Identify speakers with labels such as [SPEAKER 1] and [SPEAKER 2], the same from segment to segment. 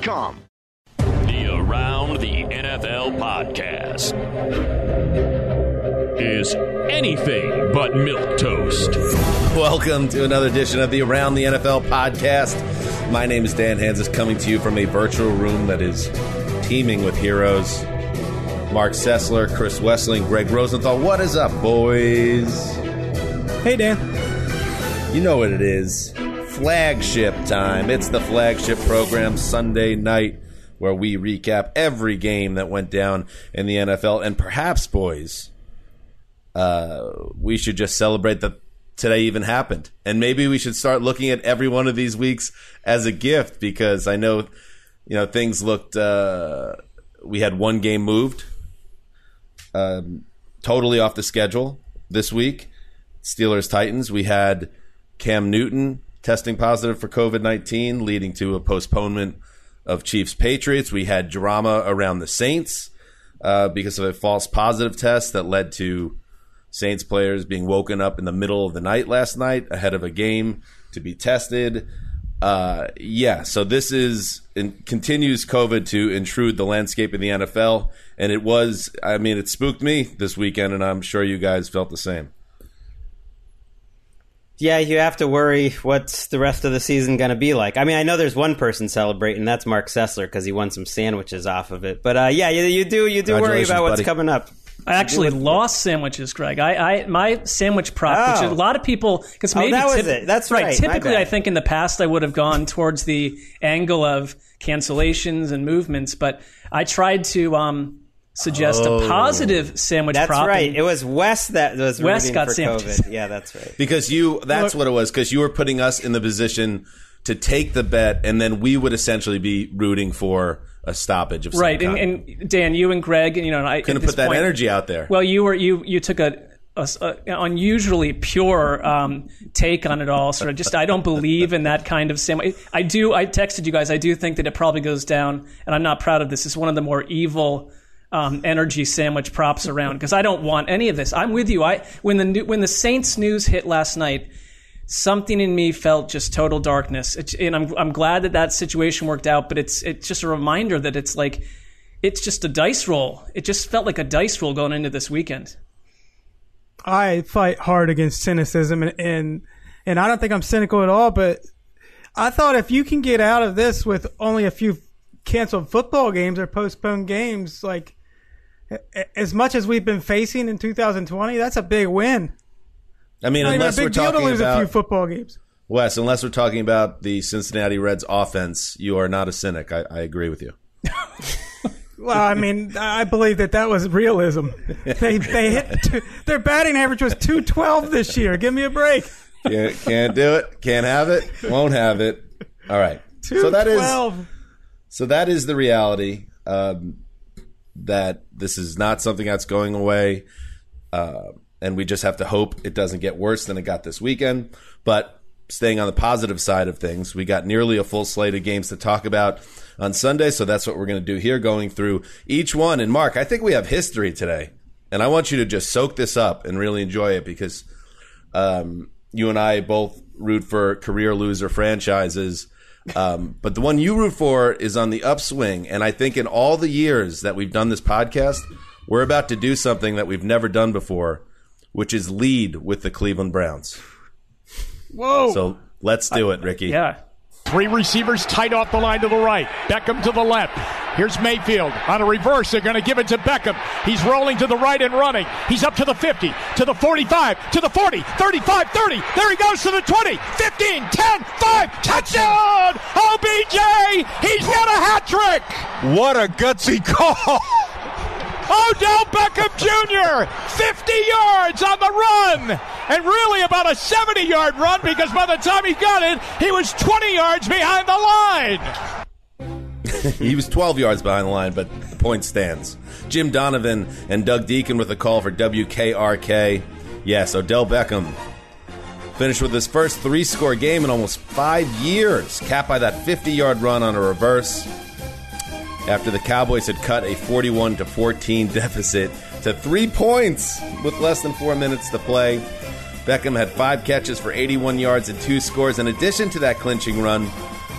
[SPEAKER 1] The Around the NFL podcast is anything but milk toast.
[SPEAKER 2] Welcome to another edition of the Around the NFL podcast. My name is Dan Hanzus, coming to you from a virtual room that is teeming with heroes. Mark Sessler, Chris Wesseling, Greg Rosenthal. What is up, boys?
[SPEAKER 3] Hey, Dan.
[SPEAKER 2] You know what it is. Flagship time. It's the flagship program Sunday night where we recap every game that went down in the NFL. And perhaps, boys, uh, we should just celebrate that today even happened. And maybe we should start looking at every one of these weeks as a gift because I know, you know, things looked, uh, we had one game moved um, totally off the schedule this week. Steelers Titans. We had Cam Newton testing positive for COVID 19, leading to a postponement of Chiefs Patriots. We had drama around the Saints uh, because of a false positive test that led to Saints players being woken up in the middle of the night last night ahead of a game to be tested. Uh, yeah, so this is and continues COVID to intrude the landscape of the NFL, and it was. I mean, it spooked me this weekend, and I'm sure you guys felt the same.
[SPEAKER 3] Yeah, you have to worry what's the rest of the season going to be like. I mean, I know there's one person celebrating, that's Mark Sessler because he won some sandwiches off of it. But uh, yeah, you, you do you do worry about what's
[SPEAKER 2] buddy.
[SPEAKER 3] coming up.
[SPEAKER 4] I actually lost sandwiches, Greg. I, I my sandwich prop, which
[SPEAKER 3] Oh.
[SPEAKER 4] a lot of people because
[SPEAKER 3] Oh,
[SPEAKER 4] maybe
[SPEAKER 3] that was it. That's right. My
[SPEAKER 4] Typically. I think in the past I would have gone towards the angle of cancellations and movements, but I tried to um, suggest a positive sandwich
[SPEAKER 3] That's
[SPEAKER 4] prop.
[SPEAKER 3] right. It was Wes that was
[SPEAKER 4] Wes
[SPEAKER 3] rooting
[SPEAKER 4] got
[SPEAKER 3] for
[SPEAKER 4] sandwiches.
[SPEAKER 3] COVID. Yeah, that's right.
[SPEAKER 2] Because you, that's
[SPEAKER 4] Look-
[SPEAKER 2] what it was. Because you were putting us in the position to take the bet, and then we would essentially be rooting for a stoppage of some
[SPEAKER 4] right, and, and Dan, you and Greg, you know, and I
[SPEAKER 2] Couldn't
[SPEAKER 4] at this
[SPEAKER 2] put that
[SPEAKER 4] point-
[SPEAKER 2] energy out there.
[SPEAKER 4] Well, you were you you took a, a, a unusually pure um, take on it all. Sort of just I don't believe in that kind of sandwich. I do. I texted you guys. I do think that it probably goes down, and I'm not proud of this. It's one of the more evil. Um, energy sandwich props around because I don't want any of this. I'm with you. I when the when the Saints news hit last night, something in me felt just total darkness. It, and I'm I'm glad that that situation worked out. But it's it's just a reminder that it's like it's just a dice roll. It just felt like a dice roll going into this weekend.
[SPEAKER 5] I fight hard against cynicism, and, and and I don't think I'm cynical at all. But I thought if you can get out of this with only a few canceled football games or postponed games, like as much as we've been facing in 2020, that's a big win.
[SPEAKER 2] I mean, unless we're
[SPEAKER 5] deal to
[SPEAKER 2] talking
[SPEAKER 5] lose a few
[SPEAKER 2] about
[SPEAKER 5] football games.
[SPEAKER 2] Wes, unless we're talking about the Cincinnati Reds offense, you are not a cynic. I, I agree with you.
[SPEAKER 5] Well, I mean, I believe that that was realism. They they hit two, their batting average was 212 this year. Give me a break.
[SPEAKER 2] Can't, can't do it. Can't have it. Won't have it. All right. So that is so that is the reality. Um, that this is not something that's going away, uh, and we just have to hope it doesn't get worse than it got this weekend. But staying on the positive side of things, we got nearly a full slate of games to talk about on Sunday. So that's what we're going to do here, going through each one. And Mark, I think we have history today. And I want you to just soak this up and really enjoy it because um, you and I both root for career loser franchises. Um, but the one you root for is on the upswing. And I think in all the years that we've done this podcast, we're about to do something that we've never done before, which is lead with the Cleveland Browns.
[SPEAKER 5] Whoa.
[SPEAKER 2] So let's do it, Ricky.
[SPEAKER 4] Yeah.
[SPEAKER 6] Three receivers tight off the line to the right. Beckham to the left. Here's Mayfield on a reverse. They're going to give it to Beckham. He's rolling to the right and running. He's up to the 50, to the 45, to the 40, 35, 30. There he goes to the 20, 15, 10, 5. Touchdown! OBJ! He's got a hat trick!
[SPEAKER 7] What a gutsy call!
[SPEAKER 6] Odell Beckham Jr., 50 yards on the run, and really about a 70 yard run because by the time he got it, he was 20 yards behind the line.
[SPEAKER 2] he was 12 yards behind the line, but the point stands. Jim Donovan and Doug Dieken with a call for WKRK. Yes, Odell Beckham finished with his first three score game in almost five years, capped by that 50 yard run on a reverse after the Cowboys had cut a 41 to 14 deficit to three points with less than four minutes to play. Beckham had five catches for 81 yards and two scores in addition to that clinching run.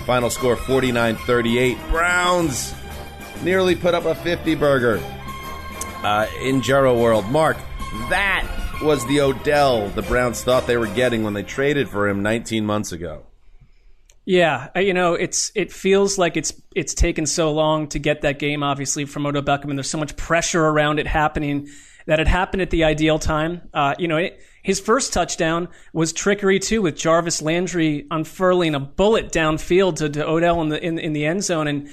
[SPEAKER 2] Final score 49 38. Browns nearly put up a 50 burger uh, in Jerry World. Mark, that was the Odell the Browns thought they were getting when they traded for him 19 months ago.
[SPEAKER 4] Yeah, uh, you know, it's it feels like it's it's taken so long to get that game, obviously, from Odell Beckham, and there's so much pressure around it happening that it happened at the ideal time. Uh, you know, it, his first touchdown was trickery too, with Jarvis Landry unfurling a bullet downfield to, to Odell in the in, in the end zone, and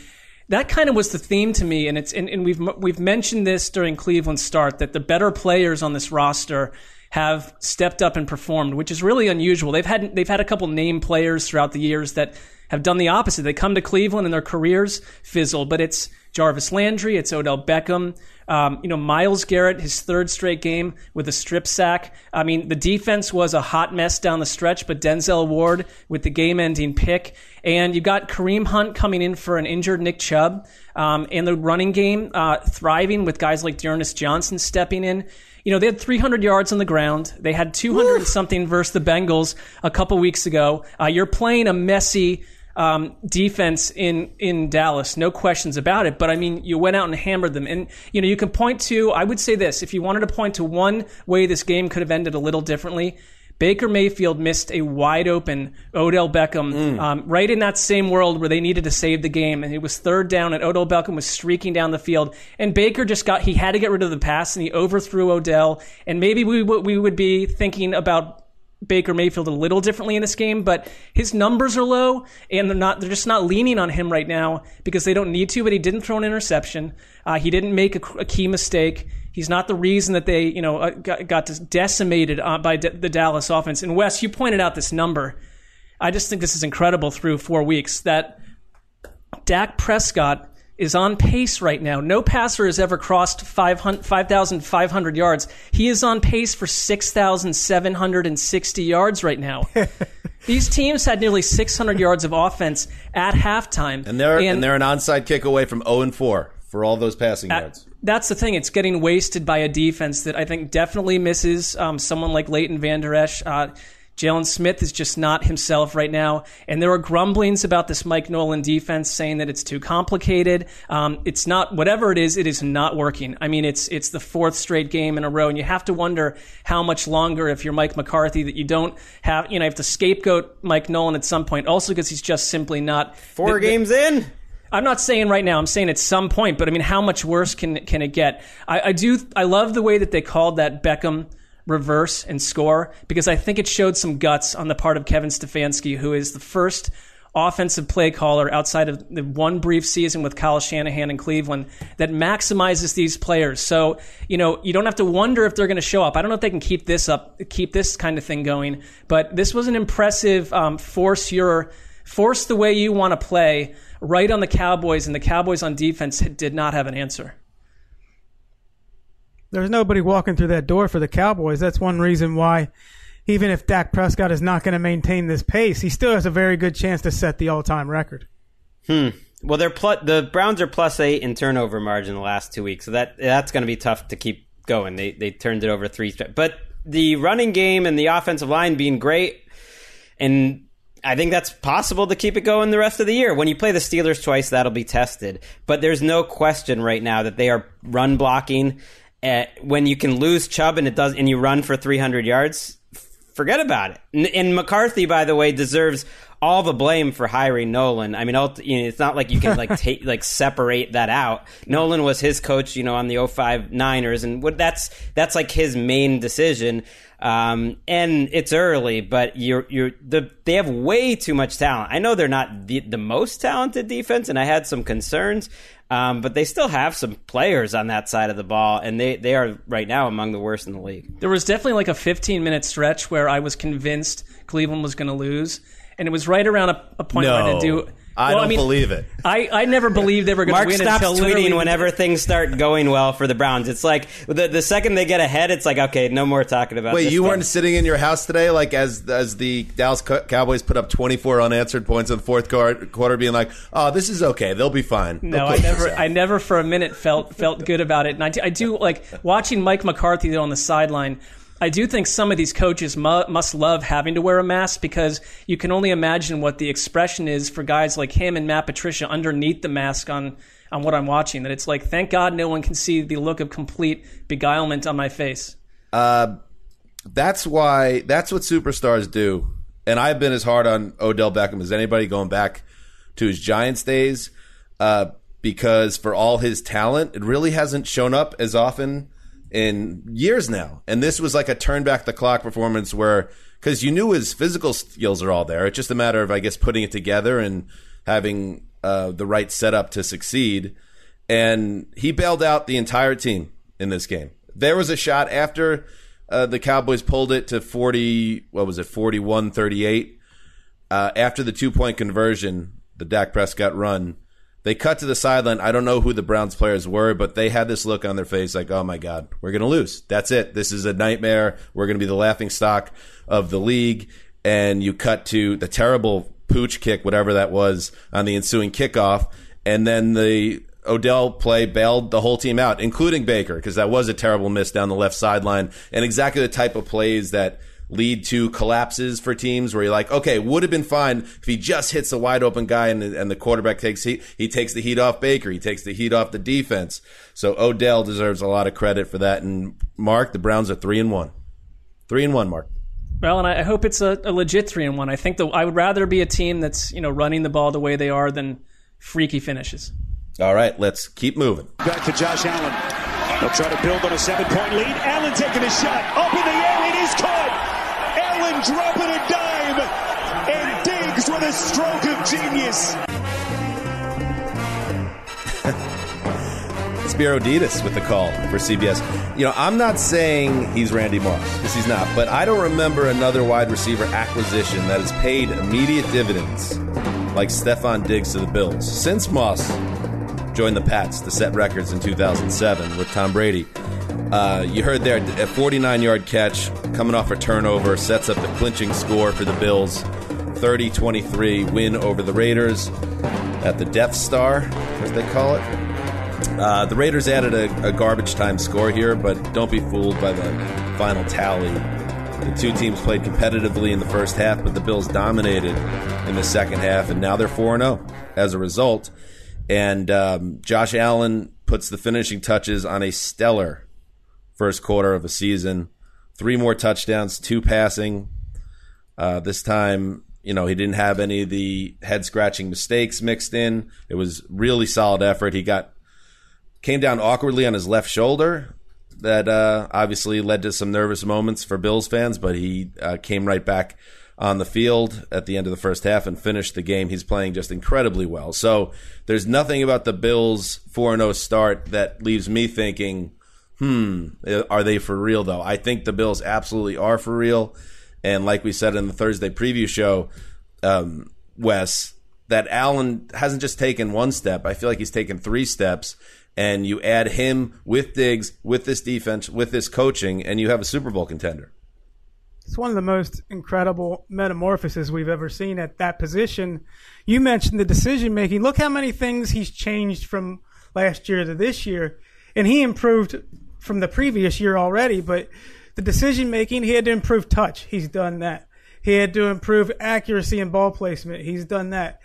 [SPEAKER 4] that kind of was the theme to me. And it's and, and we've we've mentioned this during Cleveland's start that the better players on this roster have stepped up and performed, which is really unusual. They've had they've had a couple name players throughout the years that have done the opposite. They come to Cleveland and their careers fizzle, but it's Jarvis Landry, it's Odell Beckham, um, you know Myles Garrett, his third straight game with a strip sack. I mean, the defense was a hot mess down the stretch, but Denzel Ward with the game-ending pick, and you got Kareem Hunt coming in for an injured Nick Chubb, um, and the running game uh, thriving with guys like D'Ernest Johnson stepping in you know, they had 300 yards on the ground. They had 200 something versus the Bengals a couple weeks ago. Uh, you're playing a messy um, defense in in Dallas, no questions about it. But I mean, you went out and hammered them, and you know, you can point to. I would say this: if you wanted to point to one way this game could have ended a little differently, Baker Mayfield missed a wide open Odell Beckham mm. um, right in that same world where they needed to save the game, and it was third down, and Odell Beckham was streaking down the field, and Baker just got he had to get rid of the pass, and he overthrew Odell, and maybe we we would be thinking about Baker Mayfield a little differently in this game, but his numbers are low, and they're not. They're just not leaning on him right now because they don't need to. But he didn't throw an interception. Uh, he didn't make a, a, key mistake. He's not the reason that they, you know, uh, got, got decimated uh, by D- the Dallas offense. And Wes, you pointed out this number. I just think this is incredible through four weeks that Dak Prescott is on pace right now. No passer has ever crossed 5,500 yards. He is on pace for 6,760 yards right now. These teams had nearly 600 yards of offense at halftime.
[SPEAKER 2] And they're, and, and they're an onside kick away from 0 and 4 for all those passing
[SPEAKER 4] at,
[SPEAKER 2] yards.
[SPEAKER 4] That's the thing. It's getting wasted by a defense that I think definitely misses um, someone like Leighton Vander Esch. Uh, Jaylon Smith is just not himself right now. And there are grumblings about this Mike Nolan defense saying that it's too complicated. Um, it's not, whatever it is, it is not working. I mean, it's, it's the fourth straight game in a row. And you have to wonder how much longer if you're Mike McCarthy that you don't have, you know, you have to scapegoat Mike Nolan at some point. Also because he's just simply not.
[SPEAKER 3] Four the, games the, in?
[SPEAKER 4] I'm not saying right now. I'm saying at some point, but I mean, how much worse can can it get? I, I do. I love the way that they called that Beckham reverse and score because I think it showed some guts on the part of Kevin Stefanski, who is the first offensive play caller outside of the one brief season with Kyle Shanahan in Cleveland that maximizes these players. So, you know, you don't have to wonder if they're going to show up. I don't know if they can keep this up, keep this kind of thing going, but this was an impressive um, force your force the way you want to play right on the Cowboys, and the Cowboys on defense did not have an answer.
[SPEAKER 5] There's nobody walking through that door for the Cowboys. That's one reason why even if Dak Prescott is not going to maintain this pace, he still has a very good chance to set the all-time record.
[SPEAKER 3] Hmm. Well, they're the Browns are plus eight in turnover margin the last two weeks, so that that's going to be tough to keep going. They they turned it over three, but the running game and the offensive line being great, and I think that's possible to keep it going the rest of the year. When you play the Steelers twice, that'll be tested. But there's no question right now that they are run blocking. Uh, when you can lose Chubb and it does, and you run for 300 yards, forget about it. And, and McCarthy, by the way, deserves all the blame for hiring Nolan. I mean, you know, it's not like you can like take like separate that out. Nolan was his coach, you know, on the 05 Niners, and what that's that's like his main decision. Um, and it's early, but you're you're the they have way too much talent. I know they're not the, the most talented defense, and I had some concerns. Um, but they still have some players on that side of the ball, and they, they are right now among the worst in the league.
[SPEAKER 4] There was definitely like a 15 minute stretch where I was convinced Cleveland was going to lose, and it was right around a, a point
[SPEAKER 2] no,
[SPEAKER 4] where I had to do.
[SPEAKER 2] I
[SPEAKER 4] well,
[SPEAKER 2] don't
[SPEAKER 4] I mean,
[SPEAKER 2] believe it.
[SPEAKER 4] I, I never believed they were going to win Mark
[SPEAKER 3] stops
[SPEAKER 4] until
[SPEAKER 3] tweeting whenever things start going well for the Browns. It's like the the second they get ahead, it's like okay, no more talking about.
[SPEAKER 2] Wait,
[SPEAKER 3] this
[SPEAKER 2] you
[SPEAKER 3] game.
[SPEAKER 2] weren't sitting in your house today, like as as the Dallas Cowboys put up 24 unanswered points in the fourth quarter, quarter being like, "Oh, this is okay. They'll be fine." They'll
[SPEAKER 4] No, I never. I never for a minute felt felt good about it. And I do, I do like watching Mike McCarthy though on the sideline. I do think some of these coaches mu- must love having to wear a mask because you can only imagine what the expression is for guys like him and Matt Patricia underneath the mask on on what I'm watching. That it's like, thank God no one can see the look of complete beguilement on my face.
[SPEAKER 2] Uh, that's why that's what superstars do. And I've been as hard on Odell Beckham as anybody going back to his Giants days, uh, because for all his talent, it really hasn't shown up as often in years now. And this was like a turn back the clock performance where because you knew his physical skills are all there. It's just a matter of I guess putting it together and having uh, the right setup to succeed. And he bailed out the entire team in this game. There was a shot after uh, the Cowboys pulled it to 40, what was it, 41 38. Uh, after the two point conversion, the Dak Prescott run, they cut to the sideline. I don't know who the Browns players were, but they had this look on their face like, oh my God, we're going to lose. That's it. This is a nightmare. We're going to be the laughing stock of the league. And you cut to the terrible pooch kick, whatever that was, on the ensuing kickoff. And then the Odell play bailed the whole team out, including Baker, because that was a terrible miss down the left sideline. And exactly the type of plays that lead to collapses for teams where you're like, okay, would have been fine if he just hits a wide open guy and, and the quarterback takes heat. He takes the heat off Baker. He takes the heat off the defense. So Odell deserves a lot of credit for that. And Mark, the Browns are three and one. Three and one, Mark.
[SPEAKER 4] Well, and I I hope it's a, a legit three and one. I think the, I would rather be a team that's you know running the ball the way they are than freaky finishes.
[SPEAKER 2] All right, let's keep moving.
[SPEAKER 6] Back to Josh Allen. They'll try to build on a seven point lead. Allen taking a shot. Up in the air. It is caught. Allen dropping a dime. And Diggs with a stroke of genius.
[SPEAKER 2] it's Spero Dedes with the call for CBS. You know, I'm not saying he's Randy Moss, because he's not, but I don't remember another wide receiver acquisition that has paid immediate dividends like Stefon Diggs to the Bills since Moss joined the Pats to set records in 2007 with Tom Brady. Uh, you heard there a 49 yard catch coming off a turnover sets up the clinching score for the Bills 30 23 win over the Raiders at the Death Star, as they call it. Uh, the Raiders added a, a garbage time score here, but don't be fooled by the final tally. The two teams played competitively in the first half, but the Bills dominated in the second half, and now they're 4 0 as a result. And um, Josh Allen puts the finishing touches on a stellar first quarter of a season. Three more touchdowns, two passing. Uh, this time, you know, he didn't have any of the head scratching mistakes mixed in. It was really solid effort. He got came down awkwardly on his left shoulder. That uh, obviously led to some nervous moments for Bills fans, but he uh, came right back on the field at the end of the first half and finished the game. He's playing just incredibly well. So there's nothing about the Bills 4 0 start that leaves me thinking, hmm, are they for real though? I think the Bills absolutely are for real. And like we said in the Thursday preview show, um, Wes, that Allen hasn't just taken one step. I feel like he's taken three steps. And you add him with Diggs, with this defense, with this coaching, and you have a Super Bowl contender.
[SPEAKER 5] It's one of the most incredible metamorphoses we've ever seen at that position. You mentioned the decision making. Look how many things he's changed from last year to this year, and he improved from the previous year already. But the decision making, he had to improve touch. He's done that. He had to improve accuracy and ball placement. He's done that.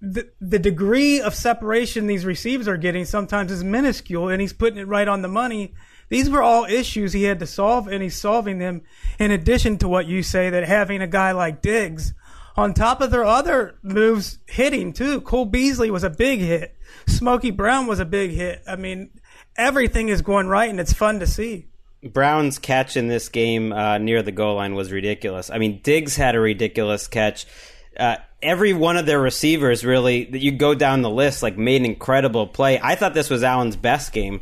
[SPEAKER 5] The, the degree of separation these receivers are getting sometimes is minuscule, and he's putting it right on the money. These were all issues he had to solve, and he's solving them. In addition to what you say, that having a guy like Diggs on top of their other moves hitting too. Cole Beasley was a big hit. Smokey Brown was a big hit. I mean, everything is going right, and it's fun to see.
[SPEAKER 3] Brown's catch in this game uh, near the goal line was ridiculous. I mean, Diggs had a ridiculous catch. Uh, every one of their receivers really that you go down the list like made an incredible play. I thought this was Allen's best game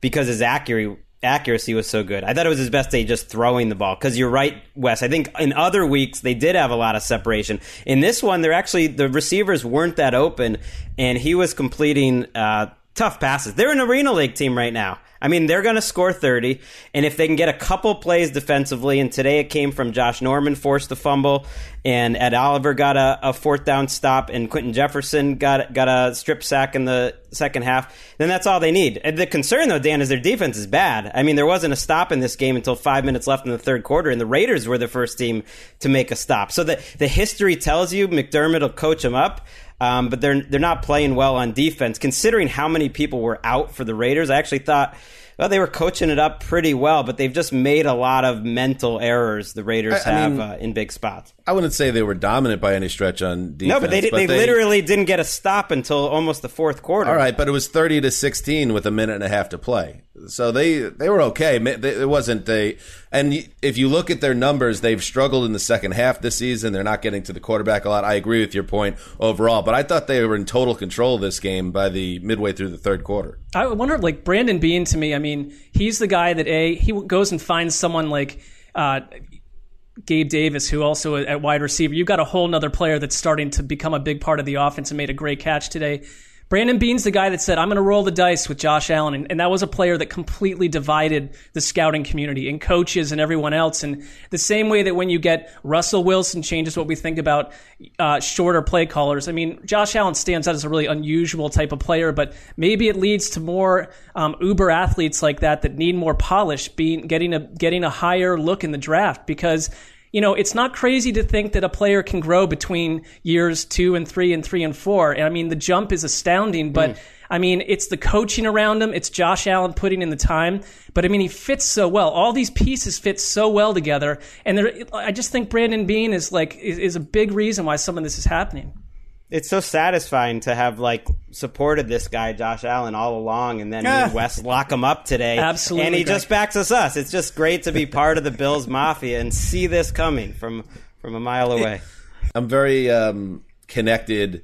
[SPEAKER 3] because his accuracy accuracy was so good. I thought it was his best day just throwing the ball. Because you're right, Wes. I think in other weeks they did have a lot of separation. In this one, they're actually the receivers weren't that open, and he was completing uh, tough passes. They're an arena league team right now. I mean, they're going to score 30, and if they can get a couple plays defensively, and today it came from Josh Norman forced the fumble, and Ed Oliver got a, a fourth down stop, and Quinton Jefferson got got a strip sack in the second half, then that's all they need. And the concern, though, Dan, is their defense is bad. I mean, there wasn't a stop in this game until five minutes left in the third quarter, and the Raiders were the first team to make a stop. So the, the history tells you McDermott will coach them up. Um, but they're they're not playing well on defense. Considering how many people were out for the Raiders, I actually thought well, they were coaching it up pretty well, but they've just made a lot of mental errors. The Raiders
[SPEAKER 2] I- I
[SPEAKER 3] have
[SPEAKER 2] mean-
[SPEAKER 3] uh, in big spots.
[SPEAKER 2] I wouldn't say they were dominant by any stretch on defense.
[SPEAKER 3] no, but they did- they, literally didn't get a stop until almost the fourth quarter.
[SPEAKER 2] All right, but it was thirty to sixteen with a minute and a half to play, so they they were okay. It wasn't they. And if you look at their numbers, they've struggled in the second half this season. They're not getting to the quarterback a lot. I agree with your point overall, but I thought they were in total control of this game by the midway through the third quarter.
[SPEAKER 4] I wonder, like Brandon Beane to me. I mean, he's the guy that a he goes and finds someone like uh, Gabe Davis, who also at wide receiver. You've got a whole nother player that's starting to become a big part of the offense and made a great catch today. Brandon Beane's the guy that said, I'm going to roll the dice with Josh Allen. And, and that was a player that completely divided the scouting community and coaches and everyone else. And the same way that when you get Russell Wilson changes what we think about uh, shorter play callers. I mean, Josh Allen stands out as a really unusual type of player, but maybe it leads to more um, uber athletes like that that need more polish, being getting a getting a higher look in the draft because you know, it's not crazy to think that a player can grow between years two and three and three and four. And I mean, the jump is astounding, but mm. I mean, it's the coaching around him. It's Josh Allen putting in the time. But I mean, he fits so well. All these pieces fit so well together. And there, I just think Brandon Beane is like, is, is a big reason why some of this is happening.
[SPEAKER 3] It's so satisfying to have like supported this guy Josh Allen all along, and then me and
[SPEAKER 4] Ah.
[SPEAKER 3] Wes lock him up today.
[SPEAKER 4] Absolutely,
[SPEAKER 3] and he
[SPEAKER 4] Greg.
[SPEAKER 3] just backs us. Us. It's just great to be part of the Bills Mafia and see this coming from from a mile away.
[SPEAKER 2] I'm very um, connected,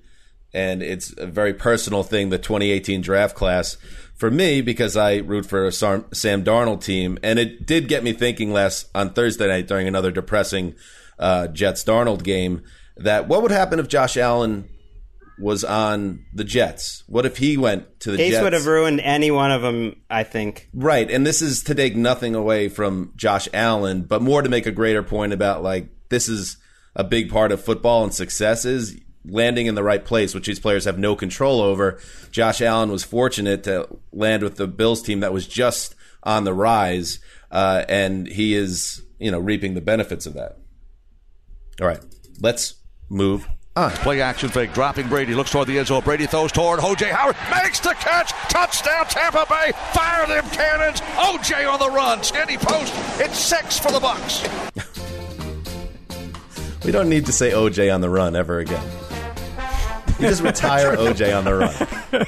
[SPEAKER 2] and it's a very personal thing. The 2018 draft class for me because I root for a Sam, Sam Darnold team, and it did get me thinking last on Thursday night during another depressing uh, Jets Darnold game. That what would happen if Josh Allen was on the Jets? What if he went to the
[SPEAKER 3] Case
[SPEAKER 2] Jets?
[SPEAKER 3] would have ruined any one of them. I think.
[SPEAKER 2] Right, and this is to take nothing away from Josh Allen, but more to make a greater point about like this is a big part of football and success is landing in the right place, which these players have no control over. Josh Allen was fortunate to land with the Bills team that was just on the rise, uh, and he is you know reaping the benefits of that. All right, let's move on.
[SPEAKER 7] Play action fake, dropping Brady, looks toward the end zone. Brady throws toward OJ Howard, makes the catch, touchdown Tampa Bay, fire them cannons. OJ on the run, steady post. It's six for the Bucks.
[SPEAKER 2] We don't need to say OJ on the run ever again. You just retire OJ on the run.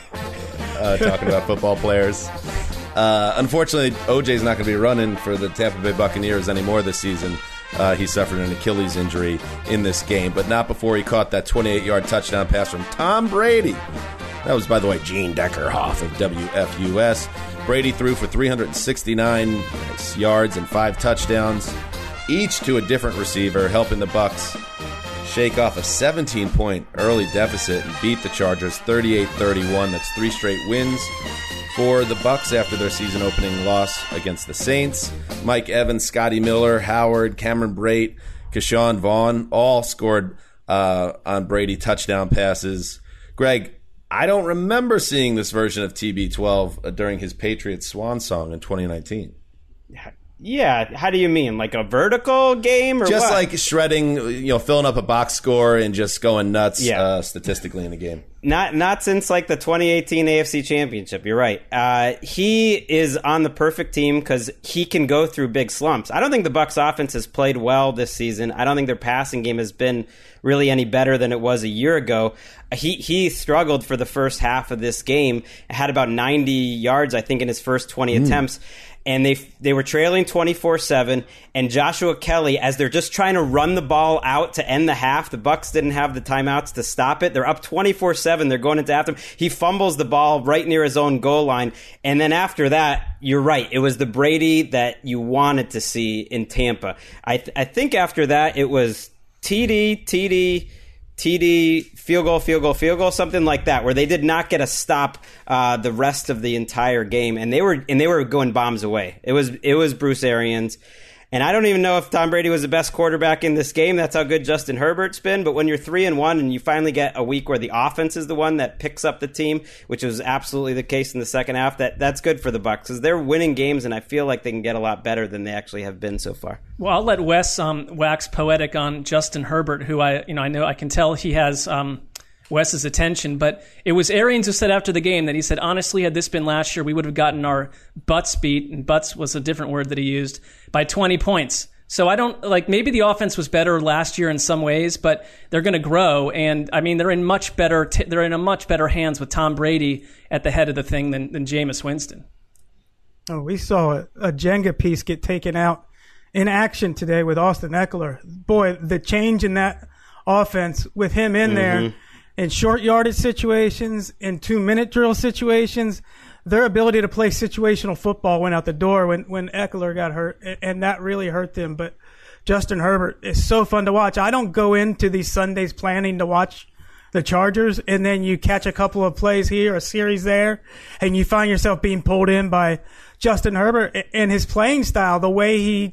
[SPEAKER 2] Uh, talking about football players. Uh, unfortunately, OJ's not going to be running for the Tampa Bay Buccaneers anymore this season. Uh, he suffered an Achilles injury in this game, but not before he caught that 28 yard touchdown pass from Tom Brady. That was, by the way, Gene Deckerhoff of WFUS. Brady threw for 369 yards and five touchdowns, each to a different receiver, helping the Bucks shake off a 17 point early deficit and beat the Chargers 38 31. That's three straight wins for the Bucks after their season opening loss against the Saints. Mike Evans, Scotty Miller, Howard, Cameron Brate, Ke'Shawn Vaughn all scored uh, on Brady touchdown passes. Greg, I don't remember seeing this version of TB12 during his Patriots swan song in 2019.
[SPEAKER 3] Yeah, how do you mean? Like a vertical game or
[SPEAKER 2] just
[SPEAKER 3] what?
[SPEAKER 2] like shredding, you know, filling up a box score and just going nuts
[SPEAKER 3] Yeah.
[SPEAKER 2] uh, statistically in the game.
[SPEAKER 3] Not not since like the 2018 AFC Championship. You're right. Uh, he is on the perfect team because he can go through big slumps. I don't think the Bucks offense has played well this season. I don't think their passing game has been really any better than it was a year ago. He he struggled for the first half of this game. Had about 90 yards, I think, in his first 20 attempts. And they they were trailing 24-7 and Joshua Kelley as they're just trying to run the ball out to end the half the Bucks didn't have the timeouts to stop it. They're up 24-7 they're going into after he fumbles the ball right near his own goal line and then after that you're right it was the Brady that you wanted to see in Tampa. I th- I think after that it was TD TD TD, field goal, field goal, field goal, something like that, where they did not get a stop uh, the rest of the entire game, and they were and they were going bombs away. It was it was Bruce Arians, and I don't even know if Tom Brady was the best quarterback in this game. That's how good Justin Herbert's been. But when you're three and one, and you finally get a week where the offense is the one that picks up the team, which was absolutely the case in the second half, that that's good for the Bucks because they're winning games, and I feel like they can get a lot better than they actually have been so far.
[SPEAKER 4] Well, I'll let Wes um, wax poetic on Justin Herbert, who I, you know, I know I can tell he has um, Wes's attention. But it was Arians who said after the game that he said, honestly, had this been last year, we would have gotten our butts beat, and butts was a different word that he used by 20 points. So I don't like maybe the offense was better last year in some ways, but they're going to grow, and I mean they're in much better t- they're in a much better hands with Tom Brady at the head of the thing than than Jameis Winston.
[SPEAKER 5] Oh, we saw a, a Jenga piece get taken out in action today with Austin Ekeler. Boy, the change in that offense with him in there mm-hmm. in short yardage situations, in two minute drill situations, their ability to play situational football went out the door when, when Ekeler got hurt, and that really hurt them. But Justin Herbert is so fun to watch. I don't go into these Sundays planning to watch the Chargers, and then you catch a couple of plays here, a series there, and you find yourself being pulled in by Justin Herbert and his playing style, the way he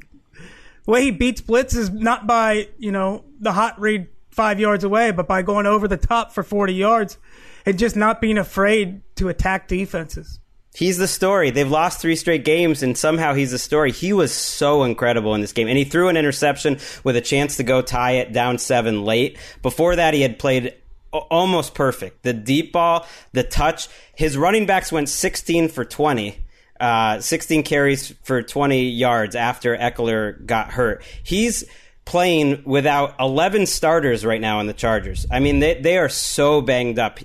[SPEAKER 5] way he beats blitz is not by you know the hot read five yards away, but by going over the top for forty yards and just not being afraid to attack defenses.
[SPEAKER 3] He's the story. They've lost three straight games, and somehow he's the story. He was so incredible in this game, and he threw an interception with a chance to go tie it down seven late. Before that, he had played almost perfect. The deep ball, the touch. His running backs went 16 for 20. Uh, 16 carries for 20 yards after Ekeler got hurt. He's playing without 11 starters right now in the Chargers. I mean, they, they are so banged up.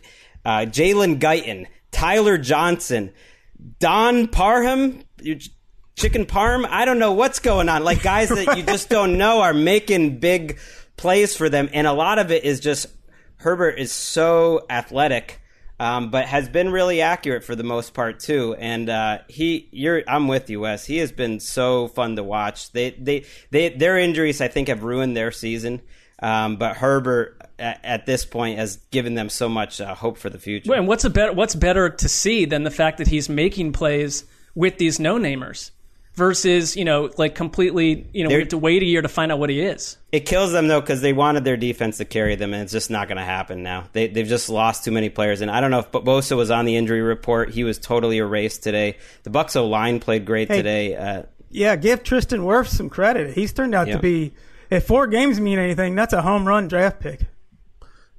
[SPEAKER 3] Uh, Jalen Guyton, Tyler Johnson, Don Parham, Chicken Parm. I don't know what's going on. Like guys that you just don't know are making big plays for them, and a lot of it is just Herbert is so athletic, um, but has been really accurate for the most part too. And uh, he, you're, I'm with you, Wes. He has been so fun to watch. They, they, they, their injuries, I think, have ruined their season. Um, but Herbert, at, at this point, has given them so much uh, hope for the future.
[SPEAKER 4] Well, And what's a better what's better to see than the fact that he's making plays with these no namers versus you know like completely you know we
[SPEAKER 3] They're-
[SPEAKER 4] have to wait a year to find out what he is.
[SPEAKER 3] It kills them though because they wanted their defense to carry them, and it's just not going to happen now. They they've just lost too many players, and I don't know if Bosa was on the injury report. He was totally erased today. The Bucks O line played great
[SPEAKER 5] Hey.
[SPEAKER 3] today. Uh,
[SPEAKER 5] Yeah, give Tristan Wirfs some credit. He's turned out
[SPEAKER 3] Yeah.
[SPEAKER 5] to be if four games mean anything, that's a home run draft pick.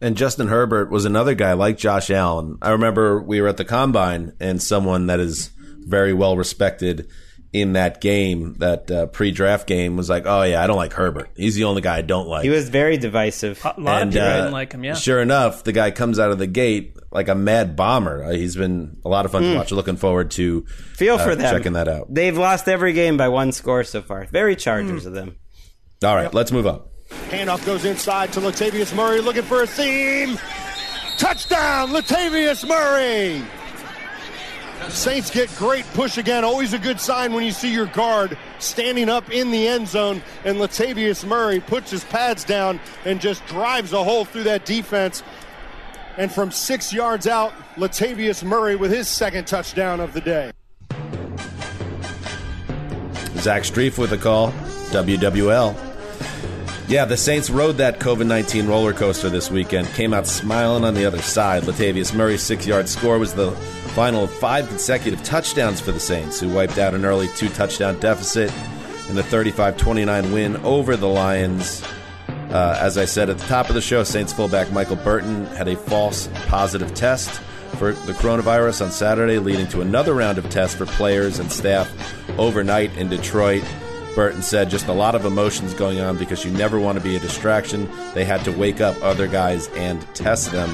[SPEAKER 2] And Justin Herbert was another guy like Josh Allen. I remember we were at the combine and someone that is very well respected in that game, that uh, pre-draft game, was like, "Oh yeah, I don't like Herbert. He's the only guy I don't like."
[SPEAKER 3] he was very divisive.
[SPEAKER 4] A lot
[SPEAKER 2] And,
[SPEAKER 4] of people
[SPEAKER 2] uh,
[SPEAKER 4] didn't like him. Yeah,
[SPEAKER 2] Sure enough, the guy comes out of the gate like a mad bomber. Uh, he's been a lot of fun to watch. Looking forward to
[SPEAKER 3] Feel
[SPEAKER 2] uh,
[SPEAKER 3] for them.
[SPEAKER 2] checking that out.
[SPEAKER 3] They've lost every game by one score so far. Very Chargers of them.
[SPEAKER 2] All right, let's move on.
[SPEAKER 6] Handoff goes inside to Latavius Murray looking for a seam. Touchdown, Latavius Murray. Saints get great push again. Always a good sign when you see your guard standing up in the end zone. And Latavius Murray puts his pads down and just drives a hole through that defense.
[SPEAKER 8] And from six yards out, Latavius Murray with his second touchdown of the day.
[SPEAKER 2] Zach Strief with a call. WWL. Yeah, the Saints rode that COVID 19 roller coaster this weekend, came out smiling on the other side. Latavius Murray's six yard score was the final of five consecutive touchdowns for the Saints, who wiped out an early two touchdown deficit in the 35 29 win over the Lions. Uh, as I said at the top of the show, Saints fullback Michael Burton had a false positive test for the coronavirus on Saturday, leading to another round of tests for players and staff overnight in Detroit. Burton said just a lot of emotions going on because you never want to be a distraction. They had to wake up other guys and test them.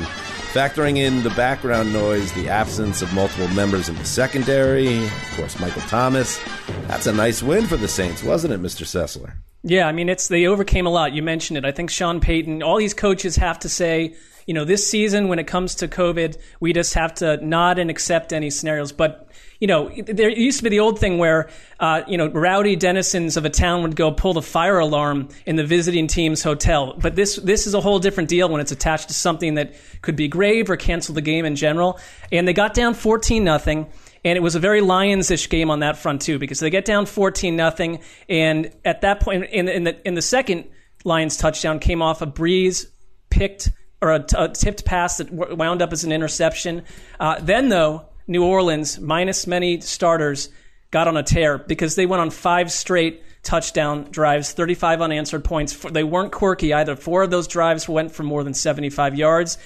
[SPEAKER 2] Factoring in the background noise, the absence of multiple members in the secondary, of course, Michael Thomas. That's a nice win for the Saints, wasn't it, Mr. Sessler?
[SPEAKER 4] Yeah, I mean, it's they overcame a lot. You mentioned it. I think Sean Payton, all these coaches have to say, you know, this season when it comes to COVID, we just have to nod and accept any scenarios. But you know, there used to be the old thing where, uh, you know, rowdy denizens of a town would go pull the fire alarm in the visiting team's hotel. But this this is a whole different deal when it's attached to something that could be grave or cancel the game in general. And they got down fourteen nothing. And it was a very Lions-ish game on that front too, because they get down fourteen nothing, and at that point, in, in the in the second Lions touchdown came off a Brees picked or a, t- a tipped pass that wound up as an interception. Uh, then though, New Orleans, minus many starters, got on a tear because they went on five straight touchdown drives, 35 unanswered points. They weren't quirky either. Four of those drives went for more than 75 yards.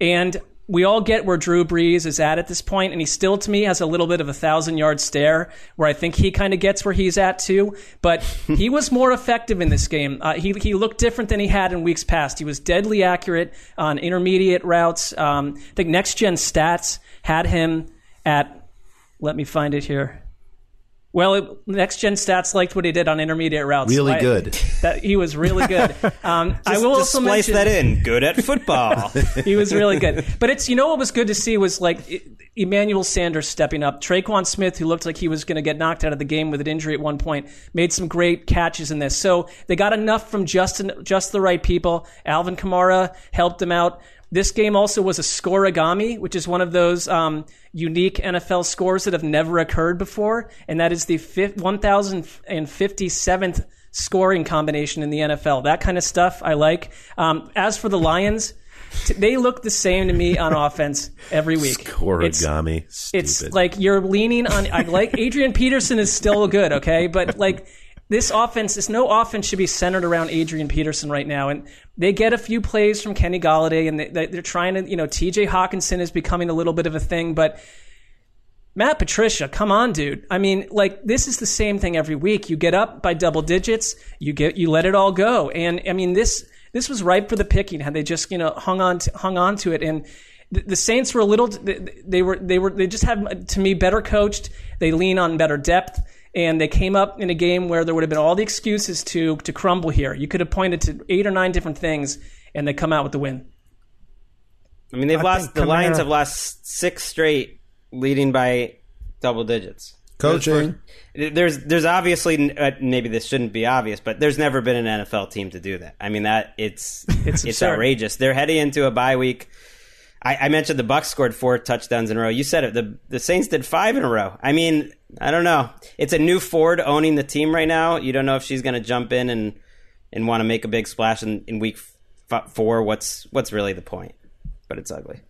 [SPEAKER 4] And we all get where Drew Brees is at at this point, and he still, to me, has a little bit of a thousand yard stare where I think he kind of gets where he's at too. But he was more effective in this game. Uh, he, he looked different than he had in weeks past. He was deadly accurate on intermediate routes. Um, I think next gen stats had him at, let me find it here. Well, it, next gen stats liked what he did on intermediate routes.
[SPEAKER 2] Really
[SPEAKER 4] I-
[SPEAKER 2] good.
[SPEAKER 4] That he was really good. Um, I will
[SPEAKER 3] just
[SPEAKER 4] also
[SPEAKER 3] splice
[SPEAKER 4] mention
[SPEAKER 3] that in. Good at football.
[SPEAKER 4] he was really good. But it's you know what was good to see was like Emmanuel Sanders stepping up. Tre'Quan Smith, who looked like he was going to get knocked out of the game with an injury at one point, made some great catches in this. So they got enough from just just the right people. Alvin Kamara helped them out. This game also was a scorigami, which is one of those um, unique NFL scores that have never occurred before, and that is the fif- 1057th scoring combination in the NFL. That kind of stuff I like. Um, as for the Lions, t- they look the same to me on offense every week. It's-
[SPEAKER 2] Origami.
[SPEAKER 4] it's like you're leaning on. I like Adrian Peterson is still good, okay, but like this offense, this no offense should be centered around Adrian Peterson right now, and they get a few plays from Kenny Golladay, and they, they- they're trying to, you know, T.J. Hockenson is becoming a little bit of a thing, but. Matt Patricia, come on, dude. I mean, like this is the same thing every week. You get up by double digits, you get you let it all go, and I mean this this was ripe for the picking had they just you know hung on to, hung on to it. And the, Saints were a little they, were they were they just have to me better coached. They lean on better depth, and they came up in a game where there would have been all the excuses to to crumble here. You could have pointed to eight or nine different things, and they come out with the win.
[SPEAKER 3] I mean, they've
[SPEAKER 4] I
[SPEAKER 3] lost. The Lions
[SPEAKER 4] Kamara-
[SPEAKER 3] have lost six straight, leading by double digits.
[SPEAKER 2] Coaching.
[SPEAKER 3] There's, there's obviously uh, maybe this shouldn't be obvious, but there's never been an NFL team to do that. I mean that it's
[SPEAKER 4] It's
[SPEAKER 3] it's, outrageous. They're heading into a bye week. I, I mentioned the Bucks scored four touchdowns in a row. You said it. The the Saints did five in a row. I mean, I don't know. It's a new Ford owning the team right now. You don't know if she's going to jump in and and want to make a big splash in, in week f- four. What's what's really the point? But it's ugly.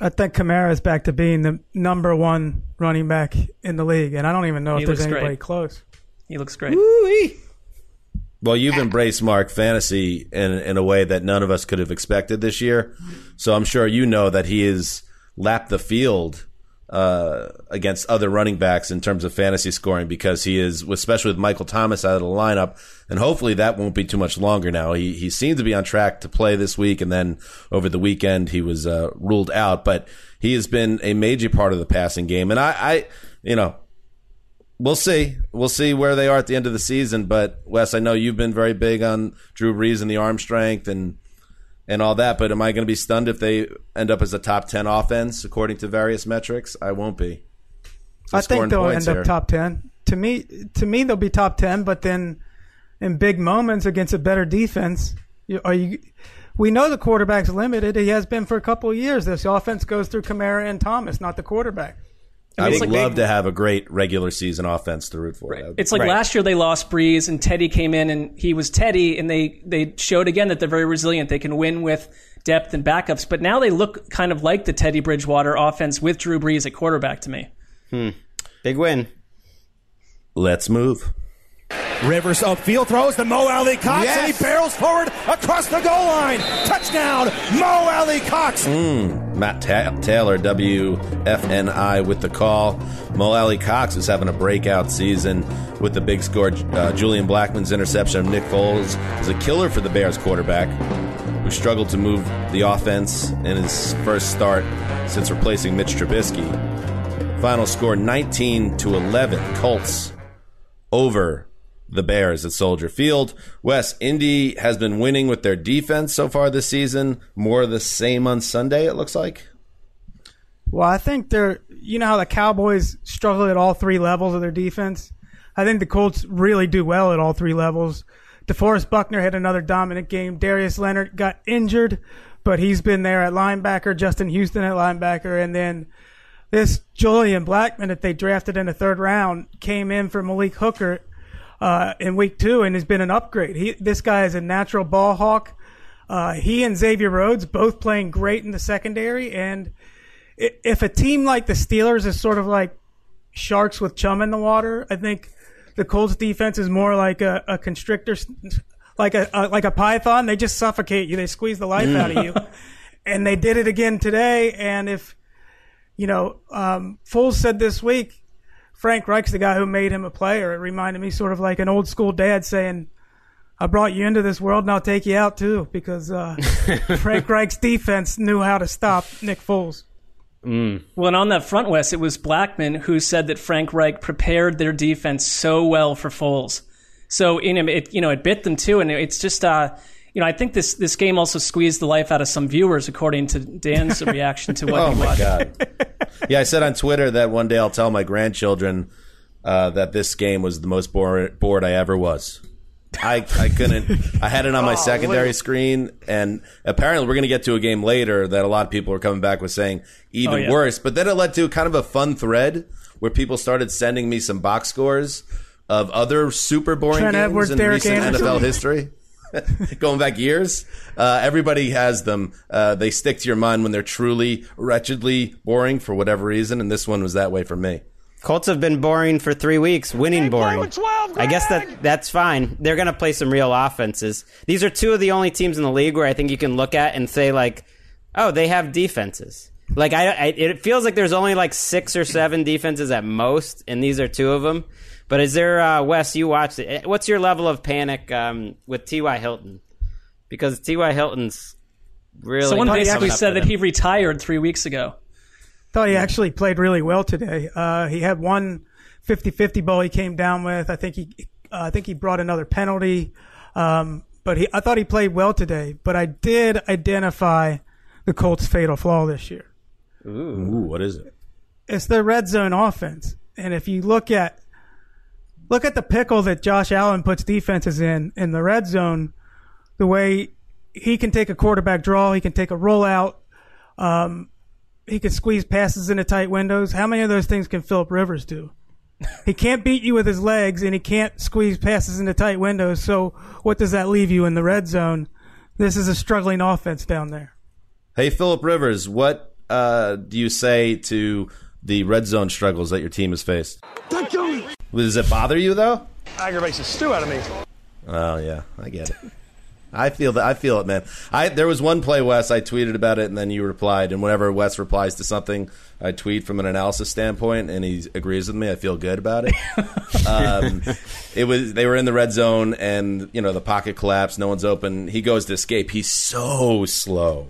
[SPEAKER 5] I think Kamara is back to being the number one running back in the league, and I don't even know
[SPEAKER 4] He
[SPEAKER 5] if there's
[SPEAKER 4] looks
[SPEAKER 5] anybody
[SPEAKER 4] great.
[SPEAKER 5] close.
[SPEAKER 4] He looks great.
[SPEAKER 2] Well, you've embraced Mark fantasy in in a way that none of us could have expected this year. So I'm sure you know that he has lapped the field uh, against other running backs in terms of fantasy scoring because he is, especially with Michael Thomas out of the lineup, and hopefully that won't be too much longer now. He he seemed to be on track to play this week, and then over the weekend he was uh, ruled out, but he has been a major part of the passing game, and I, I you know. We'll see. We'll see where they are at the end of the season. But Wes, I know you've been very big on Drew Brees and the arm strength and and all that. But am I going to be stunned if they end up as a top ten offense according to various metrics? I won't be. So
[SPEAKER 5] I think they'll end
[SPEAKER 2] here.
[SPEAKER 5] up top ten. To me, to me, they'll be top ten. But then, in big moments against a better defense, are you? we know the quarterback's limited. He has been for a couple of years. This offense goes through Kamara and Thomas, not the quarterback.
[SPEAKER 2] I
[SPEAKER 4] it's
[SPEAKER 2] would
[SPEAKER 4] like
[SPEAKER 2] love
[SPEAKER 4] they-
[SPEAKER 2] to have a great regular season offense to root for. That would be
[SPEAKER 4] It's like
[SPEAKER 2] great.
[SPEAKER 4] last year they lost Brees and Teddy came in and he was Teddy and they they showed again that they're very resilient. They can win with depth and backups. But now they look kind of like the Teddy Bridgewater offense with Drew Brees at quarterback to me.
[SPEAKER 3] Hmm. Big win.
[SPEAKER 2] Let's move.
[SPEAKER 9] Rivers upfield throws to Mo Alie-Cox, and he barrels forward across the goal line. Touchdown, Mo Alie-Cox.
[SPEAKER 2] Mm, Matt Ta- Taylor, WFNI, with the call. Mo Alie-Cox is having a breakout season with the big score. Uh, Julian Blackmon's interception of Nick Foles is a killer for the Bears quarterback, who struggled to move the offense in his first start since replacing Mitch Trubisky. Final score 19 to 11. Colts over the Bears at Soldier Field. Wes, Indy has been winning with their defense so far this season. More of the same on Sunday, it looks like.
[SPEAKER 5] Well, I think they're, you know how the Cowboys struggle at all three levels of their defense? I think the Colts really do well at all three levels. DeForest Buckner had another dominant game. Darius Leonard got injured, but he's been there at linebacker. Justin Houston at linebacker. And then this Julian Blackmon that they drafted in the third round came in for Malik Hooker uh, in week two and has been an upgrade. He, this guy is a natural ball hawk. Uh, he and Xavier Rhodes both playing great in the secondary. And if a team like the Steelers is sort of like sharks with chum in the water, I think the Colts defense is more like a, a constrictor, like a, a like a python. They just suffocate you. They squeeze the life out of you. And they did it again today. And if you know, um, Foles said this week, Frank Reich's the guy who made him a player. It reminded me sort of like an old school dad saying, I brought you into this world and I'll take you out too, because uh, Frank Reich's defense knew how to stop Nick Foles.
[SPEAKER 4] Well, and on that front, Wes, it was Blackmon who said that Frank Reich prepared their defense so well for Foles. So in him, it you know it bit them too, and it's just uh, you know I think this this game also squeezed the life out of some viewers, according to Dan's reaction to what
[SPEAKER 2] oh
[SPEAKER 4] he
[SPEAKER 2] my
[SPEAKER 4] watched.
[SPEAKER 2] god! yeah, I said on Twitter that one day I'll tell my grandchildren uh, that this game was the most bored, bored I ever was. I I couldn't. I had it on my
[SPEAKER 10] Oh,
[SPEAKER 2] secondary
[SPEAKER 10] wait.
[SPEAKER 2] screen, and apparently we're going to get to a game later that a lot of people are coming back with saying even
[SPEAKER 10] Oh, yeah.
[SPEAKER 2] worse. But then it led to kind of a fun thread where people started sending me some box scores of other super boring
[SPEAKER 5] Trent
[SPEAKER 2] games
[SPEAKER 5] Edwards,
[SPEAKER 2] in
[SPEAKER 5] Derek
[SPEAKER 2] recent
[SPEAKER 5] Anderson.
[SPEAKER 2] NFL history. Going back years, uh, everybody has them. Uh, they stick to your mind when they're truly wretchedly boring for whatever reason, and this one was that way for me.
[SPEAKER 3] Colts have been boring for three weeks, winning boring. I guess that that's fine. They're going to play some real offenses. These are two of the only teams in the league where I think you can look at and say like, oh, they have defenses. Like I, I it feels like there's only like six or seven defenses at most, and these are two of them. But is there, uh, Wes? You watched it. What's your level of panic um, with T.Y. Hilton? Because T.Y. Hilton's really
[SPEAKER 4] Someone
[SPEAKER 3] coming
[SPEAKER 4] basically
[SPEAKER 3] up
[SPEAKER 4] said that
[SPEAKER 3] him.
[SPEAKER 4] he retired three weeks ago.
[SPEAKER 5] Thought he actually played really well today. Uh, he had one 50-50 ball he came down with. I think he, uh, I think he brought another penalty. Um, but he, I thought he played well today. But I did identify the Colts' fatal flaw this year.
[SPEAKER 2] Ooh, what is it?
[SPEAKER 5] It's their red zone offense. And if you look at look at the pickle that Josh Allen puts defenses in in the red zone, the way he can take a quarterback draw, he can take a rollout, um, he can squeeze passes into tight windows. How many of those things can Philip Rivers do? He can't beat you with his legs, and he can't squeeze passes into tight windows. So, what does that leave you in the red zone? This is a struggling offense down there.
[SPEAKER 2] Hey, Philip Rivers, what uh, do you say to the red zone struggles that your team has faced? Does it bother you though?
[SPEAKER 8] Aggravates the stew out of me.
[SPEAKER 2] Oh yeah, I get it. I feel that. I feel it, man. I there was one play, Wes. I tweeted about it, and then you replied. And whenever Wes replies to something, I tweet from an analysis standpoint, and he agrees with me. I feel good about it. um, it was they were in the red zone, and you know the pocket collapsed. No one's open. He goes to escape. He's so slow.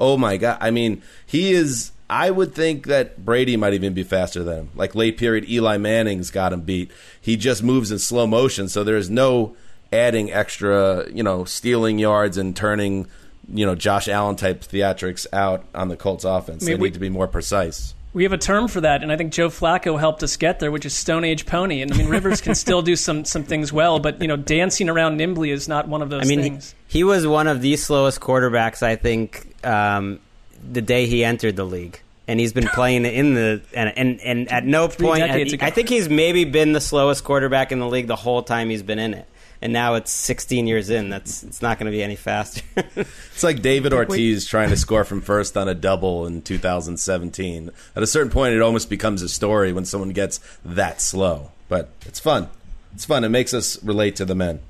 [SPEAKER 2] Oh my god! I mean, he is. I would think that Brady might even be faster than him. Like late period, Eli Manning's got him beat. He just moves in slow motion, so there's no adding extra, you know, stealing yards and turning, you know, Josh Allen type theatrics out on the Colts offense.
[SPEAKER 4] I mean,
[SPEAKER 2] they
[SPEAKER 4] we-
[SPEAKER 2] need to be more precise.
[SPEAKER 4] We have a term for that, and I think Joe Flacco helped us get there, which is Stone Age Pony. And I mean, Rivers can still do some some things well, but you know, dancing around nimbly is not one of those
[SPEAKER 3] I mean, he, he was one of the slowest quarterbacks, I think, um, the day he entered the league. And he's been playing in the and and, and at no
[SPEAKER 4] Three
[SPEAKER 3] point
[SPEAKER 4] decades ago.
[SPEAKER 3] I think he's maybe been the slowest quarterback in the league the whole time he's been in it. And now it's 16 years in. That's it's not going to be any faster.
[SPEAKER 2] It's like David Ortiz trying to score from first on a double in 2017. At a certain point, it almost becomes a story when someone gets that slow. But it's fun. It's fun. It makes us relate to the men.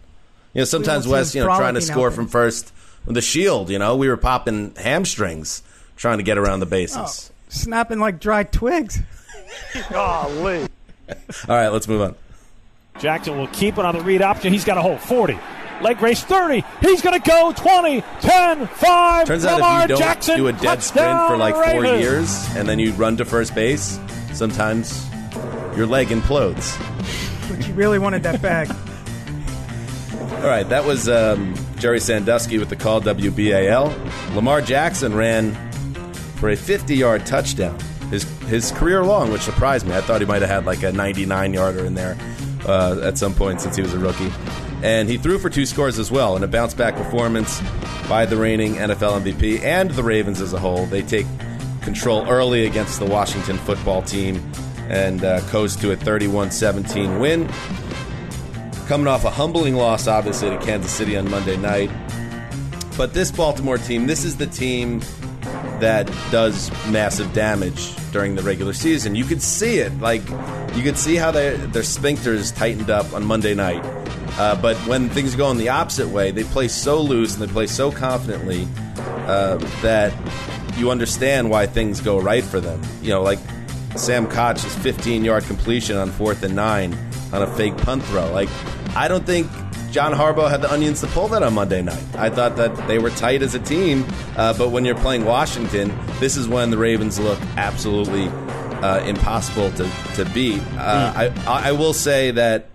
[SPEAKER 2] You know, sometimes
[SPEAKER 5] We
[SPEAKER 2] Wes, you know, trying to score from first with the shield. You know, we were popping hamstrings trying to get around the bases.
[SPEAKER 5] Oh, snapping like dry twigs.
[SPEAKER 6] Golly.
[SPEAKER 2] All right, let's move on.
[SPEAKER 6] Jackson will keep it on the read option. He's got a hold. 40. Leg race 30. He's going to go 20, 10, 5.
[SPEAKER 2] Turns out
[SPEAKER 6] Lamar
[SPEAKER 2] if you don't
[SPEAKER 6] Jackson,
[SPEAKER 2] do a dead sprint for like four
[SPEAKER 6] Ravens.
[SPEAKER 2] years and then you run to first base, sometimes your leg implodes.
[SPEAKER 5] But you really wanted that bag.
[SPEAKER 2] All right, that was um, Gerry Sandusky with the call WBAL. Lamar Jackson ran for a 50 yard touchdown, his, his career long, which surprised me. I thought he might have had like a 99 yarder in there uh, at some point since he was a rookie. And he threw for two scores as well in a bounce back performance by the reigning NFL MVP and the Ravens as a whole. They take control early against the Washington football team and uh, coast to a 31 17 win coming off a humbling loss, obviously, to Kansas City on Monday night. But this Baltimore team, this is the team that does massive damage during the regular season. You could see it, like you could see how their their sphincters tightened up on Monday night. Uh, but when things go in the opposite way, they play so loose and they play so confidently uh, that you understand why things go right for them. You know, like Sam Koch's 15 yard completion on fourth and nine on a fake punt throw. Like, I don't think John Harbaugh had the onions to pull that on Monday night. I thought that they were tight as a team, uh, but when you're playing Washington, this is when the Ravens look absolutely uh, impossible to, to beat. Uh, I, I will say that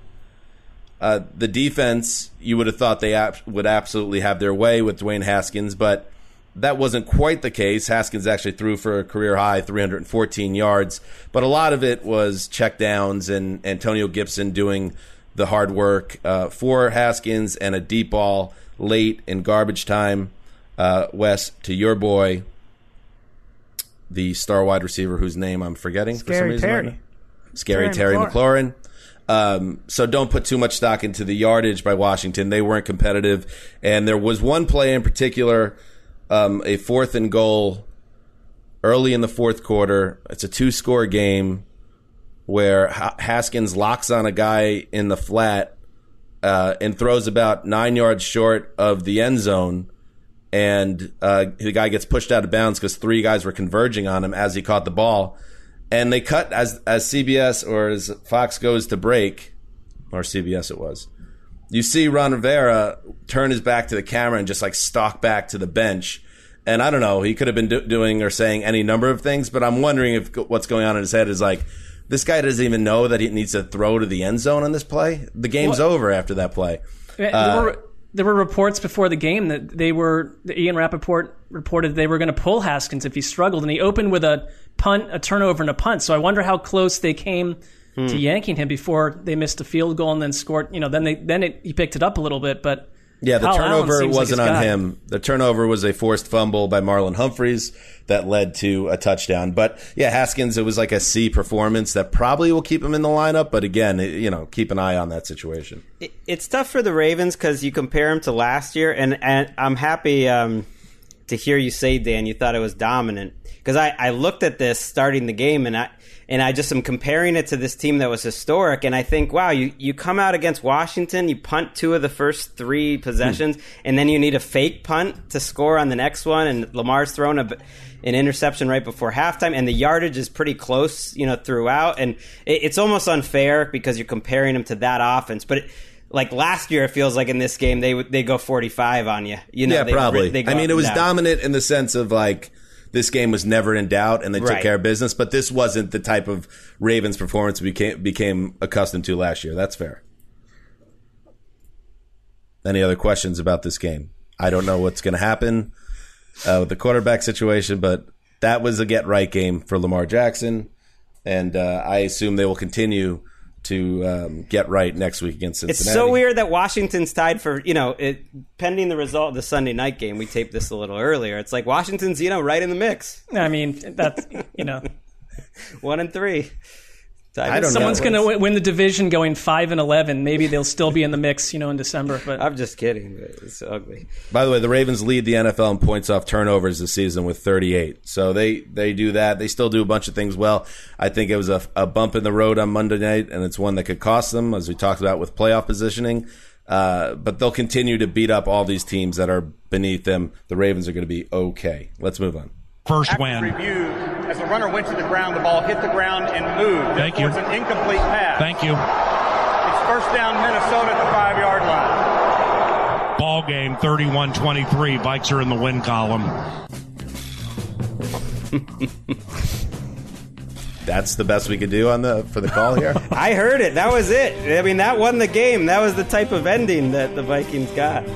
[SPEAKER 2] uh, the defense, you would have thought they ab- would absolutely have their way with Dwayne Haskins, but that wasn't quite the case. Haskins actually threw for a career high 314 yards, but a lot of it was checkdowns and Antonio Gibson doing the hard work uh, for Haskins and a deep ball late in garbage time. Uh, Wes, to your boy, the star wide receiver whose name I'm forgetting for some reason. right
[SPEAKER 5] Terry.
[SPEAKER 2] now. Scary
[SPEAKER 5] Terry
[SPEAKER 2] Terry McLaurin. Um, so don't put too much stock into the yardage by Washington. They weren't competitive, and there was one play in particular, um, a fourth and goal, early in the fourth quarter. It's a two-score game where Haskins locks on a guy in the flat uh, and throws about nine yards short of the end zone, and uh, the guy gets pushed out of bounds because three guys were converging on him as he caught the ball. And they cut as as CBS or as Fox goes to break, or CBS it was. You see Ron Rivera turn his back to the camera and just like stalk back to the bench. And I don't know, he could have been do- doing or saying any number of things, but I'm wondering if what's going on in his head is like, this guy doesn't even know that he needs to throw to the end zone on this play. The game's over after that play.
[SPEAKER 4] Yeah,
[SPEAKER 2] Uh,
[SPEAKER 4] there, were, there were reports before the game that they were that Ian Rapoport reported they were going to pull Haskins if he struggled, and he opened with a punt, a turnover, and a punt. So I wonder how close they came
[SPEAKER 2] Hmm.
[SPEAKER 4] to yanking him before they missed a field goal and then scored. You know, then they then it, he picked it up a little bit, but
[SPEAKER 2] Yeah, the
[SPEAKER 4] Kyle
[SPEAKER 2] turnover wasn't
[SPEAKER 4] his
[SPEAKER 2] on
[SPEAKER 4] guy.
[SPEAKER 2] him. The turnover was a forced fumble by Marlon Humphreys that led to a touchdown. But yeah, Haskins, it was like a C performance that probably will keep him in the lineup. But again, you know, keep an eye on that situation.
[SPEAKER 3] It- it's tough for the Ravens because you compare them to last year, and, and I'm happy um, to hear you say, Dan, you thought it was dominant because I, I looked at this starting the game and I and I just am comparing it to this team that was historic, and I think, wow, you, you come out against Washington, you punt two of the first three possessions, and then you need a fake punt to score on the next one, and Lamar's thrown a, an interception right before halftime, and the yardage is pretty close, you know, throughout, and it, it's almost unfair because you're comparing them to that offense, but. It, like last year, it feels like in this game they they go forty five on you. You know,
[SPEAKER 2] yeah,
[SPEAKER 3] they,
[SPEAKER 2] probably.
[SPEAKER 3] They go
[SPEAKER 2] I mean, it was dominant in the sense of like this game was never in doubt and they took care of business. But this wasn't the type of Ravens performance we became became accustomed to last year. That's fair. Any other questions about this game? I don't know what's going to happen uh, with the quarterback situation, but that was a get right game for Lamar Jackson, and uh, I assume they will continue to um, get right next week against Cincinnati.
[SPEAKER 3] It's so weird that Washington's tied for you know it, pending the result of the Sunday night game. We taped this a little earlier. It's like Washington's you know right in the mix.
[SPEAKER 4] I mean that's you know
[SPEAKER 3] one and three.
[SPEAKER 2] I don't
[SPEAKER 4] Someone's
[SPEAKER 2] know.
[SPEAKER 4] going to win the division going five and eleven. Maybe they'll still be in the mix, you know, in December. But
[SPEAKER 3] I'm just kidding. It's ugly.
[SPEAKER 2] By the way, the Ravens lead the NFL in points off turnovers this season with 38. So they they do that. They still do a bunch of things well. I think it was a, a bump in the road on Monday night, and it's one that could cost them, as we talked about with playoff positioning. Uh, but they'll continue to beat up all these teams that are beneath them. The Ravens are going to be okay. Let's move on.
[SPEAKER 10] First
[SPEAKER 11] After
[SPEAKER 10] win.
[SPEAKER 11] Review, as the runner went to the ground, the ball hit the ground and moved.
[SPEAKER 10] Thank
[SPEAKER 11] Therefore,
[SPEAKER 10] you.
[SPEAKER 11] It's an incomplete pass.
[SPEAKER 10] Thank you.
[SPEAKER 11] It's first down Minnesota at the five yard line.
[SPEAKER 10] Ball game 31 23. Vikes are in the win column.
[SPEAKER 2] That's the best we could do on the for the call here.
[SPEAKER 3] I heard it. That was it. I mean, that won the game. That was the type of ending that the Vikings got.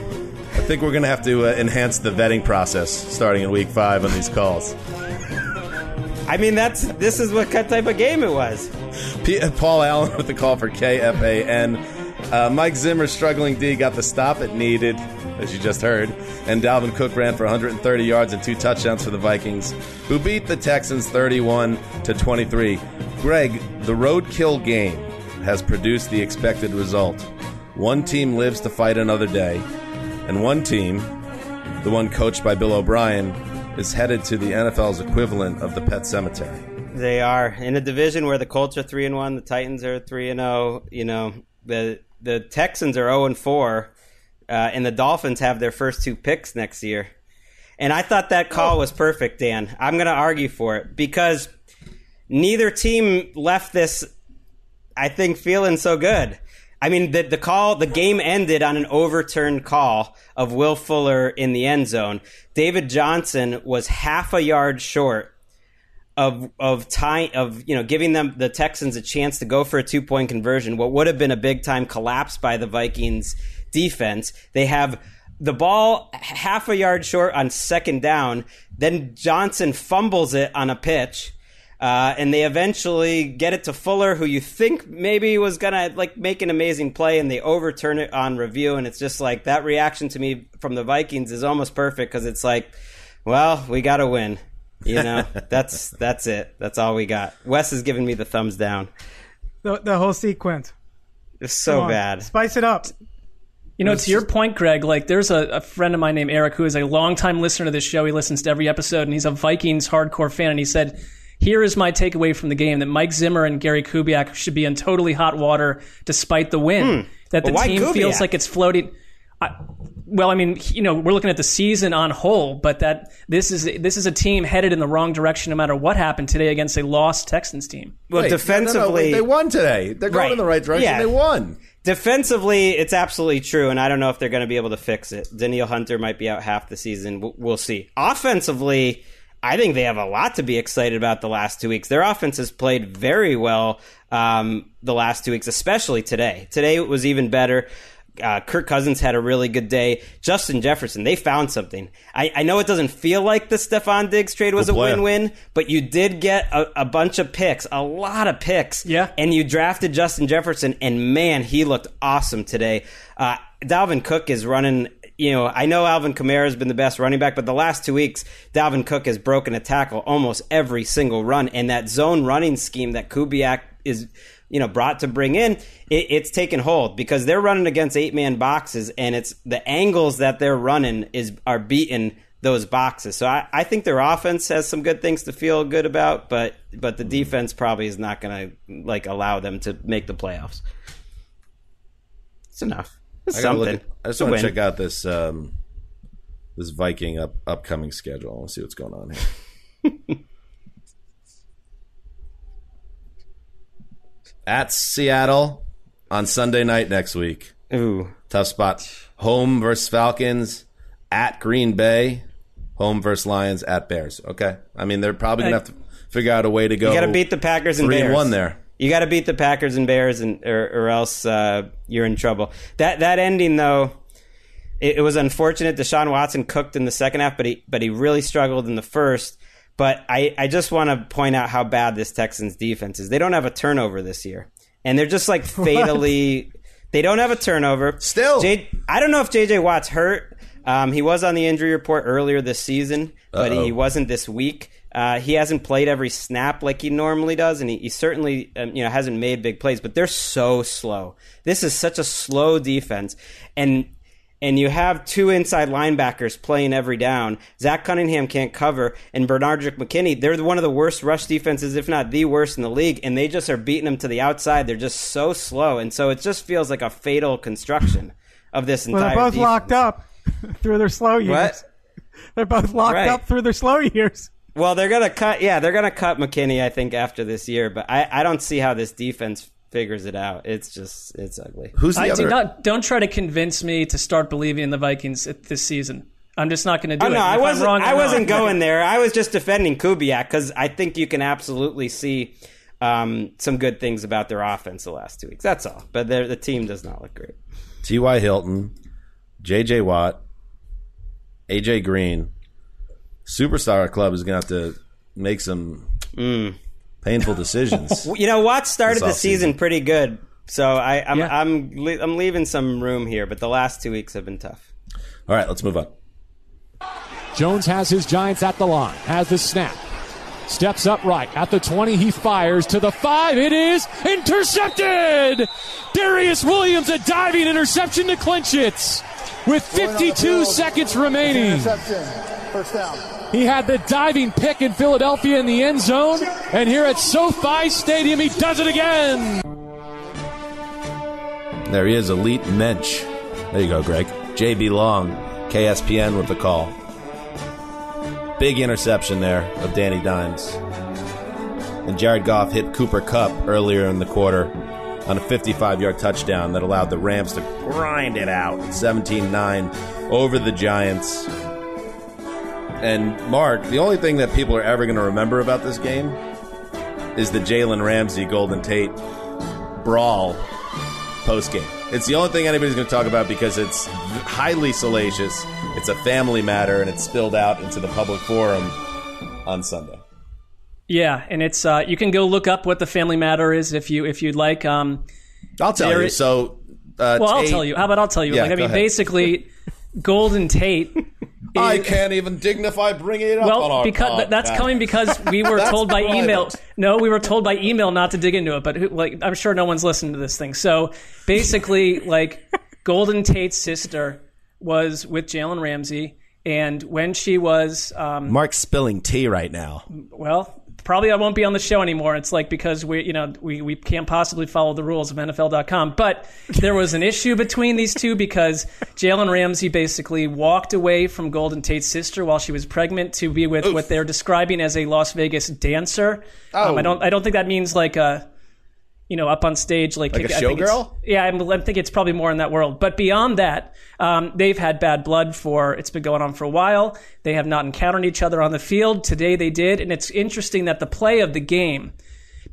[SPEAKER 2] I think we're going to have to uh, enhance the vetting process starting in week five on these calls.
[SPEAKER 3] I mean, that's this is what type of game it was.
[SPEAKER 2] P- Paul Allen with the call for KFAN. Uh, Mike Zimmer, struggling D, got the stop it needed, as you just heard. And Dalvin Cook ran for 130 yards and two touchdowns for the Vikings, who beat the Texans 31 to 23. Greg, the roadkill game has produced the expected result. One team lives to fight another day, and one team, the one coached by Bill O'Brien, is headed to the NFL's equivalent of the pet cemetery.
[SPEAKER 3] They are in a division where the Colts are three and one, the Titans are three and zero. You know, the the Texans are zero and four, uh, and the Dolphins have their first two picks next year. And I thought that call was perfect, Dan. I'm going to argue for it because neither team left this, I think, feeling so good. I mean, the, the call, the game ended on an overturned call of Will Fuller in the end zone. David Johnson was half a yard short of of time of you know giving them the Texans a chance to go for a two point conversion. What would have been a big time collapse by the Vikings defense. They have the ball half a yard short on second down. Then Johnson fumbles it on a pitch. Uh, and they eventually get it to Fuller, who you think maybe was gonna like make an amazing play, and they overturn it on review. And it's just like that reaction to me from the Vikings is almost perfect because it's like, well, we got to win. You know, that's that's it. That's all we got. Wes is giving me the thumbs down.
[SPEAKER 5] The, the whole sequence.
[SPEAKER 3] It's so bad.
[SPEAKER 5] Spice it up.
[SPEAKER 4] You know, to your point, Greg, like there's a, a friend of mine named Eric who is a longtime listener to this show. He listens to every episode and he's a Vikings hardcore fan. And he said, Here is my takeaway from the game that Mike Zimmer and Gary Kubiak should be in totally hot water despite the win.
[SPEAKER 3] Hmm.
[SPEAKER 4] That the
[SPEAKER 3] But why
[SPEAKER 4] team
[SPEAKER 3] Kubiak?
[SPEAKER 4] feels like it's floating. I, well, I mean, you know, we're looking at the season on whole, but that this is this is a team headed in the wrong direction no matter what happened today against a lost Texans team.
[SPEAKER 3] Well,
[SPEAKER 2] Wait, no, no, no,
[SPEAKER 3] defensively,
[SPEAKER 2] wait, they won today. They're going
[SPEAKER 3] Right.
[SPEAKER 2] in the right direction.
[SPEAKER 3] Yeah.
[SPEAKER 2] They won.
[SPEAKER 3] Defensively, it's absolutely true, and I don't know if they're going to be able to fix it. Danielle Hunter might be out half the season. W- We'll see. Offensively, I think they have a lot to be excited about the last two weeks. Their offense has played very well um, the last two weeks, especially today. Today it was even better. Uh, Kirk Cousins had a really good day. Justin Jefferson, they found something. I, I know it doesn't feel like the Stefon Diggs trade was a win-win, but you did get a, a bunch of picks, a lot of picks.
[SPEAKER 4] Yeah.
[SPEAKER 3] And you drafted Justin Jefferson, and man, he looked awesome today. Uh, Dalvin Cook is running. You know, I know Alvin Kamara has been the best running back, but the last two weeks, Dalvin Cook has broken a tackle almost every single run, and that zone running scheme that Kubiak is, you know, brought to bring in, it, it's taken hold because they're running against eight man boxes, and it's the angles that they're running is are beating those boxes. So I, I think their offense has some good things to feel good about, but but the defense probably is not going to like allow them to make the playoffs. It's enough. Something.
[SPEAKER 2] at- I just want to check out this um, this Viking up upcoming schedule. I want to see what's going on here. At Seattle on Sunday night next week.
[SPEAKER 3] Ooh,
[SPEAKER 2] tough spot. Home versus Falcons. At Green Bay. Home versus Lions. At Bears. Okay. I mean, they're probably gonna have to figure out a way to go.
[SPEAKER 3] You got to beat the Packers and
[SPEAKER 2] three
[SPEAKER 3] Bears.
[SPEAKER 2] one there.
[SPEAKER 3] You got to beat the Packers and Bears, and or, or else uh, you're in trouble. That that ending though, it, it was unfortunate. Deshaun Watson cooked in the second half, but he but he really struggled in the first. But I, I just want to point out how bad this Texans defense is. They don't have a turnover this year. And they're just like fatally. they don't have a turnover.
[SPEAKER 2] Still.
[SPEAKER 3] J, I don't know if JJ Watt's hurt. Um, he was on the injury report earlier this season, but
[SPEAKER 2] Uh-oh.
[SPEAKER 3] he wasn't this week. Uh, he hasn't played every snap like he normally does, and he, he certainly um, you know hasn't made big plays. But they're so slow. This is such a slow defense, and and you have two inside linebackers playing every down. Zach Cunningham can't cover, and Benardrick McKinney. They're one of the worst rush defenses, if not the worst in the league, and they just are beating them to the outside. They're just so slow, and so it just feels like a fatal construction of this entire.
[SPEAKER 5] Well, they're both
[SPEAKER 3] defense.
[SPEAKER 5] locked up through their slow years.
[SPEAKER 3] What?
[SPEAKER 5] They're both locked
[SPEAKER 3] Right.
[SPEAKER 5] up through their slow years.
[SPEAKER 3] Well, they're gonna cut. Yeah, they're gonna cut McKinney. I think after this year, but I, I don't see how this defense figures it out. It's just it's ugly.
[SPEAKER 2] Who's the
[SPEAKER 4] I
[SPEAKER 2] other?
[SPEAKER 4] do not. Don't try to convince me to start believing in the Vikings at- this season. I'm just not going to do
[SPEAKER 3] Oh
[SPEAKER 4] it.
[SPEAKER 3] no,
[SPEAKER 4] If
[SPEAKER 3] I wasn't.
[SPEAKER 4] wrong,
[SPEAKER 3] I wasn't
[SPEAKER 4] wrong.
[SPEAKER 3] going there. I was just defending Kubiak because I think you can absolutely see um, some good things about their offense the last two weeks. That's all. But the team does not look great.
[SPEAKER 2] T.Y. Hilton, J.J. Watt, A.J. Green. Superstar Club is going to have to make some painful decisions.
[SPEAKER 3] You know, Watts started the season
[SPEAKER 2] offseason.
[SPEAKER 3] pretty good, so I, I'm
[SPEAKER 4] Yeah.
[SPEAKER 3] I'm le- I'm leaving some room here. But the last two weeks have been tough.
[SPEAKER 2] All right, let's move on.
[SPEAKER 6] Jones has his Giants at the line, has the snap. Steps up right at the 20. He fires to the five. It is intercepted. Darious Williams, a diving interception to clinch it with 52 seconds remaining.
[SPEAKER 8] First down.
[SPEAKER 6] He had the diving pick in Philadelphia in the end zone, and here at SoFi Stadium, he does it again.
[SPEAKER 2] There he is, Elite Mensch. There you go, Greg. JB Long, KSPN with the call. Big interception there of Danny Dimes. And Jared Goff hit Cooper Kupp earlier in the quarter on a 55 yard touchdown that allowed the Rams to grind it out 17 9 over the Giants. And Mark, the only thing that people are ever going to remember about this game is the Jalen Ramsey Golden Tate brawl post game. It's the only thing anybody's going to talk about because it's highly salacious. It's a family matter, and it's spilled out into the public forum on Sunday.
[SPEAKER 4] Yeah, and it's uh, you can go look up what the family matter is if you if you'd like. Um,
[SPEAKER 2] I'll tell you.
[SPEAKER 4] is-
[SPEAKER 2] So, uh,
[SPEAKER 4] well, I'll tell you. How about I'll tell you?
[SPEAKER 2] Yeah,
[SPEAKER 4] like, I mean,
[SPEAKER 2] ahead.
[SPEAKER 4] basically, Golden Tate.
[SPEAKER 2] I can't even dignify bringing it up on
[SPEAKER 4] Well,
[SPEAKER 2] our
[SPEAKER 4] because th- that's coming because we were told by
[SPEAKER 2] private.
[SPEAKER 4] email. No, we were told by email not to dig into it. But who, like, I'm sure no one's listening to this thing. So basically, like, Golden Tate's sister was with Jalen Ramsey, and when she was, um,
[SPEAKER 2] Mark's spilling tea right now.
[SPEAKER 4] well, probably I won't be on the show anymore. It's like because we, you know, we, we can't possibly follow the rules of NFL.com. But there was an issue between these two because Jalen Ramsey basically walked away from Golden Tate's sister while she was pregnant to be with what they're describing as a Las Vegas dancer. Um,
[SPEAKER 2] Oh.
[SPEAKER 4] I don't, I don't think that means like a. You know, up on stage, like,
[SPEAKER 2] Like a showgirl?
[SPEAKER 4] Yeah, I'm, I think it's probably more in that world. But beyond that, um, they've had bad blood for it's been going on for a while. They have not encountered each other on the field. Today they did, and it's interesting that the play of the game,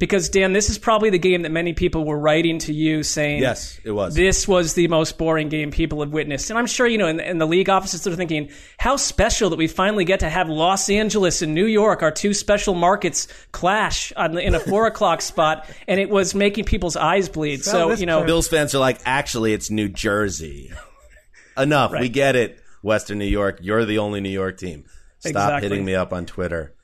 [SPEAKER 4] because Dan, this is probably the game that many people were writing to you saying,
[SPEAKER 2] Yes, it was.
[SPEAKER 4] This was the most boring game people have witnessed. And I'm sure, you know, in, in the league offices, they're thinking, how special that we finally get to have Los Angeles and New York, our two special markets, clash on the, in a four o'clock spot. And it was making people's eyes bleed. So, you know,
[SPEAKER 2] Bills fans are like, actually, it's New Jersey. Enough. We get it. Western New York. You're the only New York team. Stop
[SPEAKER 4] Exactly.
[SPEAKER 2] hitting me up on Twitter.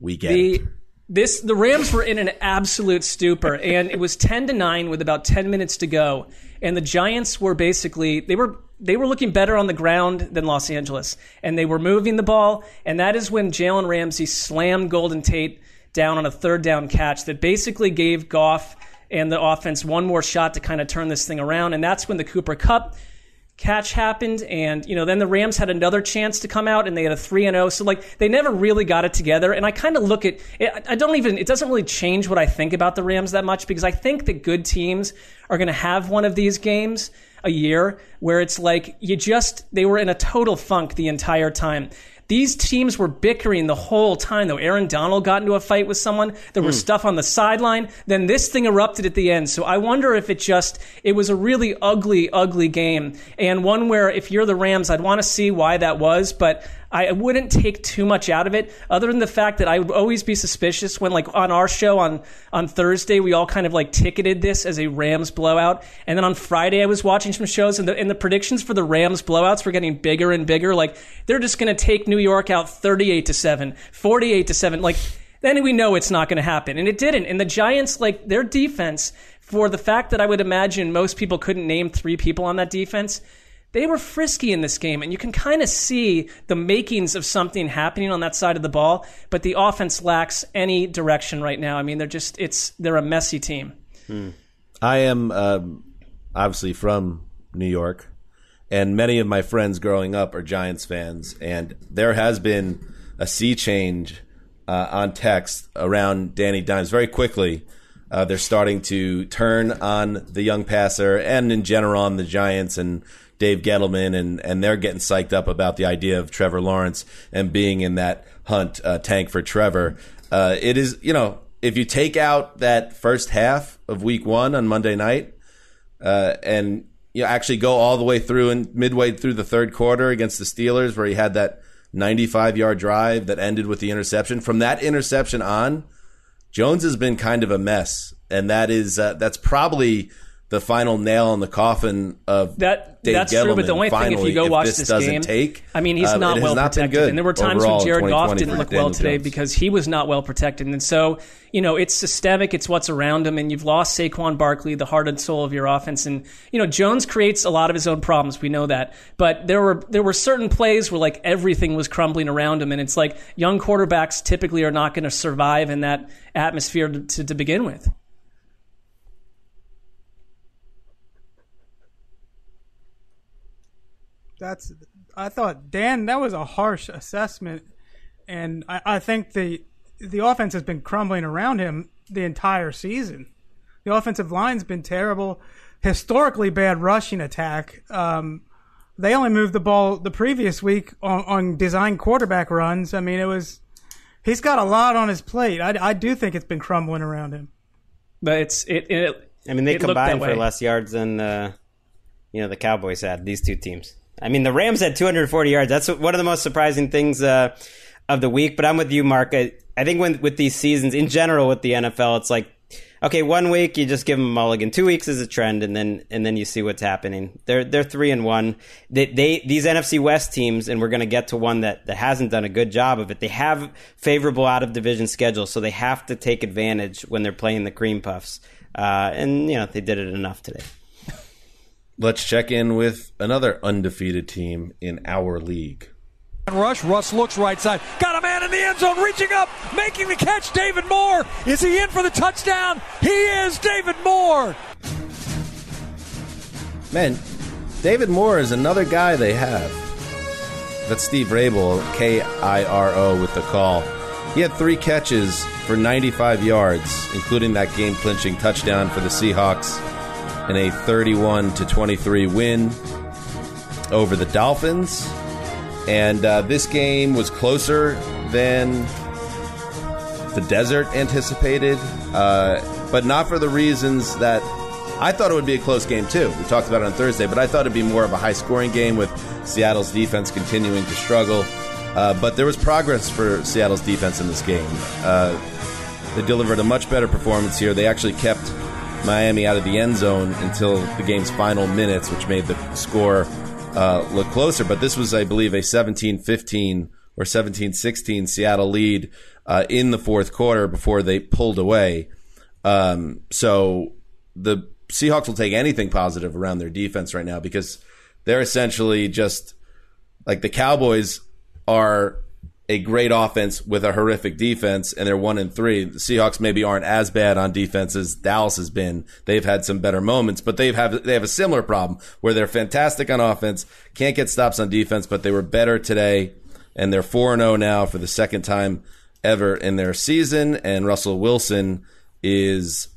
[SPEAKER 2] We get
[SPEAKER 4] the
[SPEAKER 2] it.
[SPEAKER 4] This the Rams were in an absolute stupor, and it was ten to nine with about ten minutes to go, and the Giants were basically they were they were looking better on the ground than Los Angeles, and they were moving the ball, and that is when Jalen Ramsey slammed Golden Tate down on a third down catch that basically gave Goff and the offense one more shot to kind of turn this thing around, and that's when the Cooper Kupp catch happened and you know then the Rams had another chance to come out and they had a 3 and 0 so like they never really got it together and I kind of look at it I don't even it doesn't really change what I think about the Rams that much because I think that good teams are going to have one of these games a year where it's like you just they were in a total funk the entire time these teams were bickering the whole time, though. Aaron Donald got into a fight with someone. There was hmm. stuff on the sideline. Then this thing erupted at the end. So I wonder if it just, it was a really ugly, ugly game. And one where if you're the Rams, I'd want to see why that was. But I wouldn't take too much out of it, other than the fact that I would always be suspicious when, like, on our show on on Thursday, we all kind of like ticketed this as a Rams blowout, and then on Friday, I was watching some shows, and the and the predictions for the Rams blowouts were getting bigger and bigger. Like, they're just going to take New York out thirty-eight to seven, 48 to seven, like. Then we know it's not going to happen. And it didn't. And the Giants, like their defense, for the fact that I would imagine most people couldn't name three people on that defense, they were frisky in this game, and you can kind of see the makings of something happening on that side of the ball. But the offense lacks any direction right now. I mean, they're just it's they're a messy team.
[SPEAKER 2] I am um, obviously from New York, and many of my friends growing up are Giants fans, and there has been a sea change uh, on text around Danny Dimes very quickly. Uh, they're starting to turn on the young passer and in general on the Giants and Dave Gettleman, and, and they're getting psyched up about the idea of Trevor Lawrence and being in that hunt uh, tank for Trevor. Uh, it is, you know, if you take out that first half of week one on Monday night, uh, and you actually go all the way through and midway through the third quarter against the Steelers, where he had that 95 yard drive that ended with the interception. From that interception on, Jones has been kind of a mess, and that is uh, that's probably the final nail in the coffin of
[SPEAKER 4] That
[SPEAKER 2] Dave
[SPEAKER 4] that's
[SPEAKER 2] Gettleman.
[SPEAKER 4] true, but the only thing, if you go watch
[SPEAKER 2] this,
[SPEAKER 4] this, game,
[SPEAKER 2] take,
[SPEAKER 4] I mean, he's
[SPEAKER 2] uh,
[SPEAKER 4] not
[SPEAKER 2] has
[SPEAKER 4] well
[SPEAKER 2] not
[SPEAKER 4] protected, and there were times when Jared Goff didn't look well today
[SPEAKER 2] Jones.
[SPEAKER 4] because he was not well protected, and so you know it's systemic. It's what's around him, and you've lost Saquon Barkley, the heart and soul of your offense, and you know Jones creates a lot of his own problems. We know that, but there were there were certain plays where like everything was crumbling around him, and it's like young quarterbacks typically are not going to survive in that atmosphere to, to, to begin with.
[SPEAKER 5] That's I thought Dan that was a harsh assessment, and I, I think the the offense has been crumbling around him the entire season. The offensive line's been terrible, historically bad rushing attack. Um, they only moved the ball the previous week on, on design quarterback runs. I mean, it was he's got a lot on his plate. I, I do think it's been crumbling around him.
[SPEAKER 4] But it's it. it
[SPEAKER 3] I mean, they combined for less yards than uh, you know the Cowboys had. These two teams. I mean, the Rams had 240 yards. That's one of the most surprising things uh, of the week. But I'm with you, Mark. I, I think when with these seasons in general with the NFL, it's like okay, one week you just give them a mulligan. Two weeks is a trend, and then and then you see what's happening. They're they're three and one. They, they these NFC West teams, and we're going to get to one that that hasn't done a good job of it. They have favorable out of division schedules, so they have to take advantage when they're playing the cream puffs. Uh, and you know they did it enough today.
[SPEAKER 2] Let's check in with another undefeated team in our league.
[SPEAKER 12] Rush. Russ looks right side. Got a man in the end zone, reaching up, making the catch. David Moore. Is he in for the touchdown? He is. David Moore.
[SPEAKER 2] Man, David Moore is another guy they have. That's Steve Raible, K I R O, with the call. He had three catches for 95 yards, including that game clinching touchdown for the Seahawks in a 31 to 23 win over the Dolphins. And uh, this game was closer than the desert anticipated, uh, but not for the reasons that I thought it would be a close game too. We talked about it on Thursday, but I thought it'd be more of a high scoring game with Seattle's defense continuing to struggle. Uh, but there was progress for Seattle's defense in this game. Uh, they delivered a much better performance here. They actually kept Miami out of the end zone until the game's final minutes, which made the score uh, look closer. But this was, I believe, a 17 15 or 17 16 Seattle lead uh, in the fourth quarter before they pulled away. Um, so the Seahawks will take anything positive around their defense right now because they're essentially just like the Cowboys are a great offense with a horrific defense, and they're one and three. The Seahawks maybe aren't as bad on defense as Dallas has been. They've had some better moments, but they've have they have a similar problem where they're fantastic on offense, can't get stops on defense, but they were better today, and they're four and zero now for the second time ever in their season. And Russell Wilson is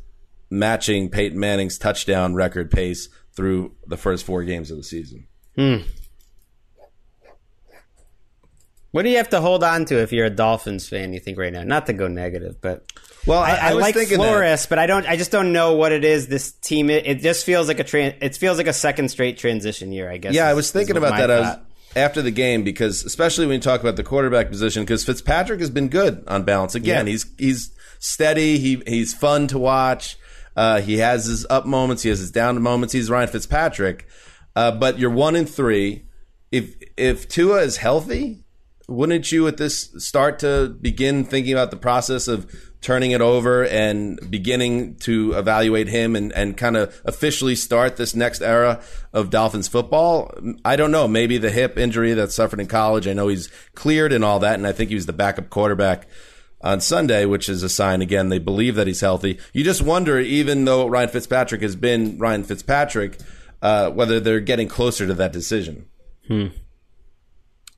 [SPEAKER 2] matching Peyton Manning's touchdown record pace through the first four games of the season.
[SPEAKER 3] Hmm. What do you have to hold on to if you're a Dolphins fan? You think right now, not to go negative, but
[SPEAKER 2] well,
[SPEAKER 3] I,
[SPEAKER 2] I- I
[SPEAKER 3] like Flores, but I don't. I just don't know what it is. This team, it, it just feels like a tran- It feels like a second straight transition year. I guess.
[SPEAKER 2] Yeah, I was thinking about that. I was, after the game because, especially when you talk about the quarterback position, because Fitzpatrick has been good on balance. Again,
[SPEAKER 3] Yeah.
[SPEAKER 2] he's he's steady. He he's fun to watch. Uh, he has his up moments. He has his down moments. He's Ryan Fitzpatrick. Uh, but you're one in three. If if Tua is healthy, wouldn't you at this start to begin thinking about the process of turning it over and beginning to evaluate him and, and kind of officially start this next era of Dolphins football? I don't know. Maybe the hip injury that suffered in college. I know he's cleared and all that, and I think he was the backup quarterback on Sunday, which is a sign again they believe that he's healthy. You just wonder, even though Ryan Fitzpatrick has been Ryan Fitzpatrick, uh, whether they're getting closer to that decision.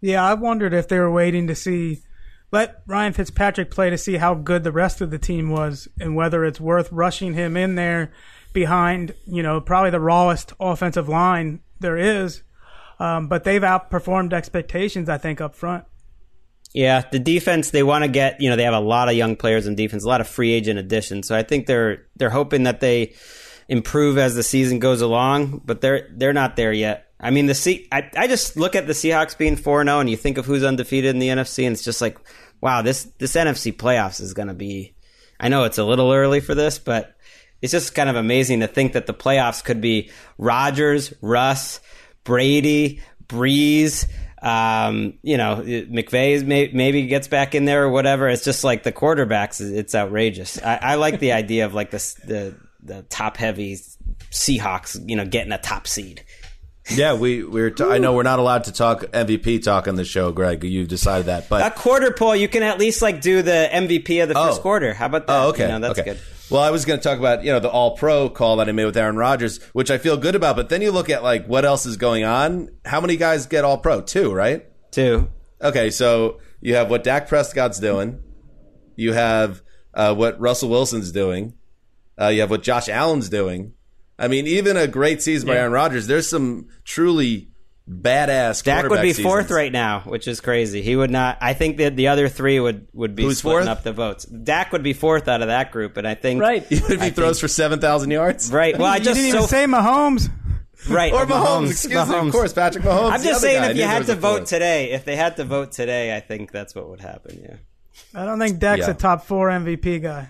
[SPEAKER 5] Yeah, I wondered if they were waiting to see let Ryan Fitzpatrick play to see how good the rest of the team was and whether it's worth rushing him in there behind, you know, probably the rawest offensive line there is. Um, but they've outperformed expectations, I think, up front.
[SPEAKER 3] Yeah, the defense they want to get. You know, they have a lot of young players in defense, a lot of free agent additions. So I think they're they're hoping that they improve as the season goes along, but they're they're not there yet. I mean, the C. I, just look at the Seahawks being four zero, and you think of who's undefeated in the NFC, and it's just like, wow, this this NFC playoffs is going to be. I know it's a little early for this, but it's just kind of amazing to think that the playoffs could be Rodgers, Russ, Brady, Brees. Um, you know, McVay may, maybe gets back in there or whatever. It's just like the quarterbacks. It's outrageous. I, I like the idea of like this the the top heavy Seahawks. You know, getting a top seed.
[SPEAKER 2] Yeah, we we're. T- I know we're not allowed to talk MVP talk on the show, Greg. You decided that, but
[SPEAKER 3] a quarter poll, you can at least like do the MVP of the first
[SPEAKER 2] Oh.
[SPEAKER 3] quarter. How about that?
[SPEAKER 2] Oh, okay.
[SPEAKER 3] You know, that's
[SPEAKER 2] okay.
[SPEAKER 3] good.
[SPEAKER 2] Well, I was going to talk about you know the All Pro call that I made with Aaron Rodgers, which I feel good about. But then you look at like what else is going on. How many guys get All Pro? Two, right?
[SPEAKER 3] Two.
[SPEAKER 2] Okay, so you have what Dak Prescott's doing. You have uh, what Russell Wilson's doing. Uh, you have what Josh Allen's doing. I mean, even a great season by
[SPEAKER 3] Yeah.
[SPEAKER 2] Aaron Rodgers. There's some truly badass.
[SPEAKER 3] Dak would
[SPEAKER 2] quarterback
[SPEAKER 3] be fourth right now, which is crazy. He would not. I think that the other three would would be
[SPEAKER 2] Who's
[SPEAKER 3] splitting
[SPEAKER 2] fourth?
[SPEAKER 3] up the votes. Dak would be fourth out of that group, and I think
[SPEAKER 4] right.
[SPEAKER 2] Even if he
[SPEAKER 3] I
[SPEAKER 2] throws
[SPEAKER 3] think-
[SPEAKER 2] for seven thousand yards,
[SPEAKER 3] right. Well, I
[SPEAKER 5] you
[SPEAKER 3] just
[SPEAKER 5] didn't even
[SPEAKER 3] so
[SPEAKER 5] say Mahomes.
[SPEAKER 3] right
[SPEAKER 2] or Mahomes. Excuse me,
[SPEAKER 3] Mahomes.
[SPEAKER 2] of course, Patrick Mahomes.
[SPEAKER 3] I'm just
[SPEAKER 2] other
[SPEAKER 3] saying,
[SPEAKER 2] guy.
[SPEAKER 3] If you had to vote
[SPEAKER 2] fourth.
[SPEAKER 3] today, if they had to vote today, I think that's what would happen. Yeah.
[SPEAKER 5] I don't think Dak's
[SPEAKER 2] Yeah.
[SPEAKER 5] a top four MVP guy.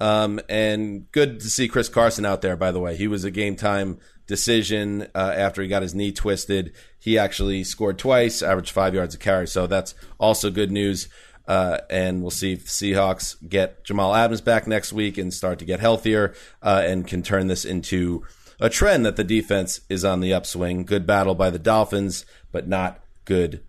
[SPEAKER 2] Um, and good to see Chris Carson out there, by the way. He was a game time decision uh, after he got his knee twisted. He actually scored twice, averaged five yards a carry. So that's also good news. Uh, and we'll see if the Seahawks get Jamal Adams back next week and start to get healthier uh, and can turn this into a trend that the defense is on the upswing. Good battle by the Dolphins, but not good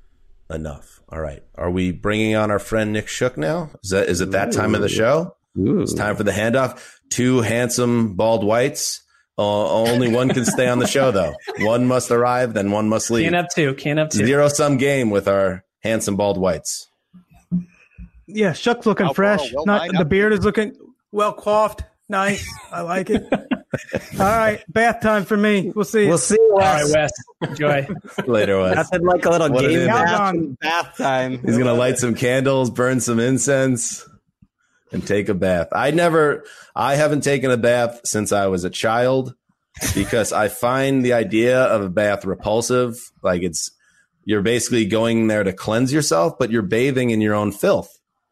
[SPEAKER 2] enough. All right. Are we bringing on our friend Nick Shook now? Is that is it that time of the show? It's time for the handoff. Two handsome bald whites. Uh, only one can stay on the show, though. One must arrive, then one must leave.
[SPEAKER 4] Can't have two. Can't have two.
[SPEAKER 2] Zero sum game with our handsome bald whites.
[SPEAKER 5] Yeah, Shook's looking fresh.
[SPEAKER 13] well
[SPEAKER 5] Not the beard is looking well coiffed. Nice. I like it. All right, bath time for me. We'll see.
[SPEAKER 3] We'll see.
[SPEAKER 4] All
[SPEAKER 3] Wes.
[SPEAKER 4] right, Wes. Enjoy.
[SPEAKER 2] Later, Wes.
[SPEAKER 3] Nothing like a little
[SPEAKER 2] What
[SPEAKER 3] game
[SPEAKER 2] is.
[SPEAKER 3] bath, bath time.
[SPEAKER 2] He's gonna light some candles, burn some incense, and take a bath. I never, I haven't taken a bath since I was a child because I find the idea of a bath repulsive. Like it's, you're basically going there to cleanse yourself, but you're bathing in your own filth.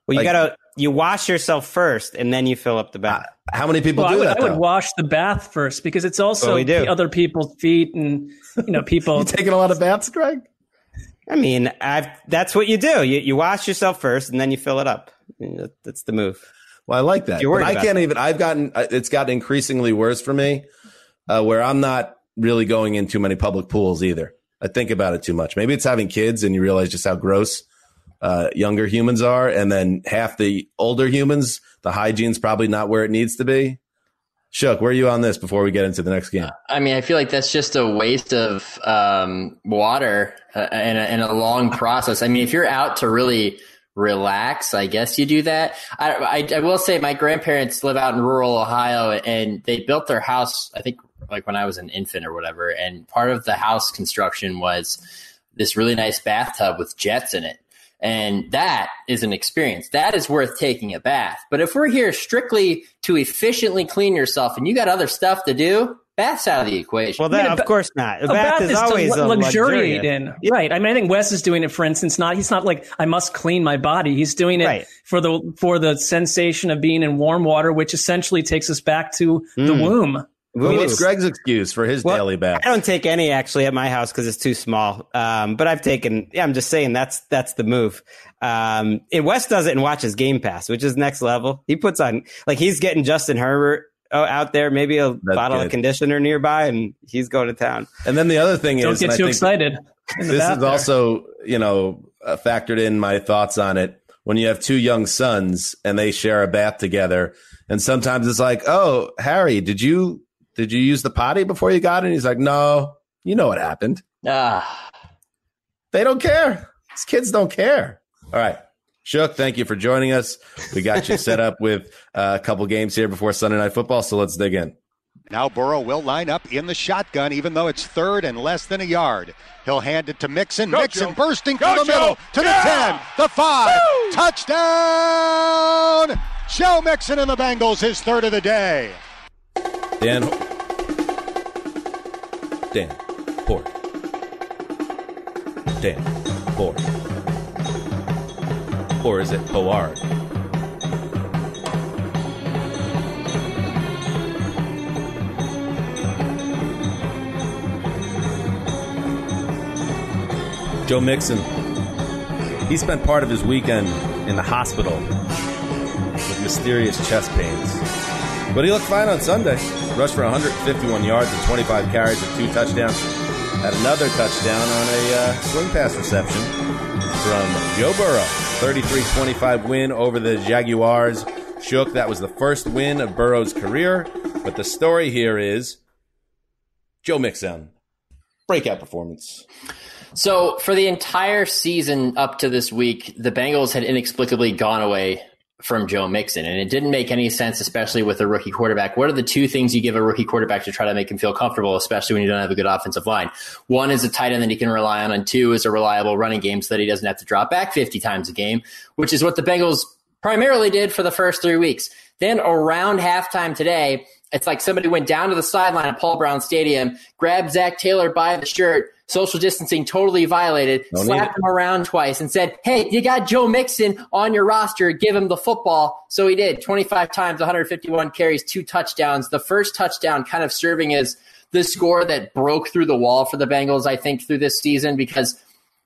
[SPEAKER 3] Well, you
[SPEAKER 2] Like-
[SPEAKER 3] gotta you wash yourself first, and then you fill up the bath.
[SPEAKER 2] How many people
[SPEAKER 4] Well, I
[SPEAKER 2] do
[SPEAKER 4] would,
[SPEAKER 2] that?
[SPEAKER 4] I would wash the bath first because it's also
[SPEAKER 3] Well, we do.
[SPEAKER 4] the other people's feet and you know people.
[SPEAKER 2] You taking a lot of baths, Greg?
[SPEAKER 3] I mean, I've, that's what you do. You, you wash yourself first, and then you fill it up. That- That's the move.
[SPEAKER 2] Well, I like that.
[SPEAKER 3] You're
[SPEAKER 2] But
[SPEAKER 3] worried
[SPEAKER 2] I can't even. I've gotten. uh, It's gotten increasingly worse for me, uh, where I'm not really going in too many public pools either. I think about it too much. Maybe it's having kids and you realize just how gross uh, younger humans are, and then half the older humans, the hygiene's probably not where it needs to be. Shook, where are you on this before we get into the next game?
[SPEAKER 14] I mean, I feel like that's just a waste of um, water uh, and, a, and a long process. I mean, if you're out to really relax, I guess you do that. I, I, I will say my grandparents live out in rural Ohio and they built their house, I think, like when I was an infant or whatever. And part of the house construction was this really nice bathtub with jets in it. And that is an experience. That is worth taking a bath. But if we're here strictly to efficiently clean yourself and you got other stuff to do, bath's out of the equation.
[SPEAKER 3] Well, that,
[SPEAKER 4] I mean,
[SPEAKER 3] of course not. A,
[SPEAKER 4] a
[SPEAKER 3] bath, is
[SPEAKER 4] to
[SPEAKER 3] always
[SPEAKER 4] lu-
[SPEAKER 3] a
[SPEAKER 4] luxuriate
[SPEAKER 3] luxurious.
[SPEAKER 4] in, right? I mean, I think Wes is doing it, for instance. Not he's not like I must clean my body. He's doing it
[SPEAKER 3] Right.
[SPEAKER 4] for the for the sensation of being in warm water, which essentially takes us back to the
[SPEAKER 2] Mm.
[SPEAKER 4] womb.
[SPEAKER 2] Well, what's Greg's excuse for his
[SPEAKER 3] Well,
[SPEAKER 2] daily bath?
[SPEAKER 3] I don't take any actually at my house because it's too small. Um, but I've taken. Yeah, I'm just saying that's that's the move. Um, and Wes does it and watches Game Pass, which is next level. He puts on like he's getting Justin Herbert out there, maybe a bottle
[SPEAKER 2] good.
[SPEAKER 3] of conditioner nearby, and he's going to town.
[SPEAKER 2] And then the other thing is
[SPEAKER 4] Don't
[SPEAKER 2] is,
[SPEAKER 4] get
[SPEAKER 2] and I
[SPEAKER 4] too
[SPEAKER 2] think
[SPEAKER 4] excited.
[SPEAKER 2] this is
[SPEAKER 4] there.
[SPEAKER 2] also, you know, uh, factored in my thoughts on it. When you have two young sons and they share a bath together, and sometimes it's like, "Oh, Harry, did you did you use the potty before you got in?" He's like, "No, you know what happened."
[SPEAKER 14] Ah,
[SPEAKER 2] They don't care. These kids don't care. All right. Shook, thank you for joining us. We got you set up with uh, a couple games here before Sunday Night Football, so let's dig in.
[SPEAKER 8] Now Burrow will line up in the shotgun, even though it's third and less than a yard. He'll hand it to Mixon.
[SPEAKER 6] Go,
[SPEAKER 8] Mixon
[SPEAKER 6] Joe.
[SPEAKER 8] bursting
[SPEAKER 6] Go,
[SPEAKER 8] through the
[SPEAKER 6] Joe.
[SPEAKER 8] middle to
[SPEAKER 6] Yeah.
[SPEAKER 8] the 10, the 5. Touchdown! Joe Mixon and the Bengals, his third of the day.
[SPEAKER 2] Dan. Dan. Port. Dan. Port. Or is it Howard? Joe Mixon. He spent part of his weekend in the hospital with mysterious chest pains. But he looked fine on Sunday. Rushed for 151 yards and 25 carries with two touchdowns. Had another touchdown on a uh, swing pass reception from Joe Burrow. 33-25 win over the Jaguars. Shook, that was the first win of Burrow's career. But the story here is Joe Mixon. Breakout performance.
[SPEAKER 14] So for the entire season up to this week, the Bengals had inexplicably gone away from Joe Mixon, and it didn't make any sense, especially with a rookie quarterback. What are the two things you give a rookie quarterback to try to make him feel comfortable, especially when you don't have a good offensive line? One is a tight end that he can rely on, and two is a reliable running game so that he doesn't have to drop back 50 times a game, which is what the Bengals primarily did for the first three weeks. Then around halftime today, it's like somebody went down to the sideline at Paul Brown Stadium, grabbed Zac Taylor by the shirt, social distancing totally violated,
[SPEAKER 2] need
[SPEAKER 14] slapped him around twice, and said, Hey, you got Joe Mixon on your roster. Give him the football. So he did 25 times, 151 carries, two touchdowns. The first touchdown kind of serving as the score that broke through the wall for the Bengals, I think, through this season because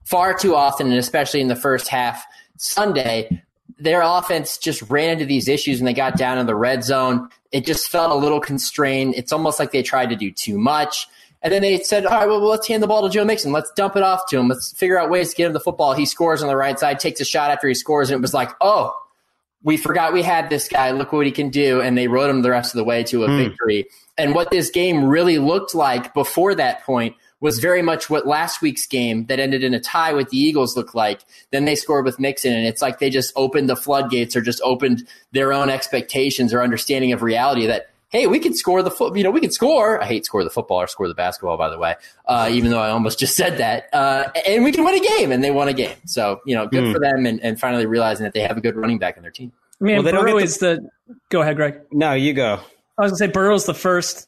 [SPEAKER 14] far too often, and especially in the first half Sunday, their offense just ran into these issues and they got down in the red zone. It just felt a little constrained. It's almost like they tried to do too much. And then they said, all right, well, let's hand the ball to Joe Mixon. Let's dump it off to him. Let's figure out ways to get him the football. He scores on the right side, takes a shot after he scores, and it was like, oh, we forgot we had this guy. Look what he can do. And they rode him the rest of the way to a hmm. victory. And what this game really looked like before that point was very much what last week's game that ended in a tie with the Eagles looked like. Then they scored with Mixon, and it's like they just opened the floodgates or just opened their own expectations or understanding of reality that, hey, we can score the foot, you know, we can score. I hate score the football or score the basketball, by the way, uh, even though I almost just said that. Uh, and we can win a game, and they won a game. So, you know, good
[SPEAKER 3] Hmm.
[SPEAKER 14] for them and, and finally realizing that they have a good running back on their team.
[SPEAKER 4] I mean,
[SPEAKER 3] Well, they don't
[SPEAKER 4] Burrow
[SPEAKER 3] get the-
[SPEAKER 4] is the. Go ahead, Greg.
[SPEAKER 3] No, you go.
[SPEAKER 4] I was going to say Burrow's the first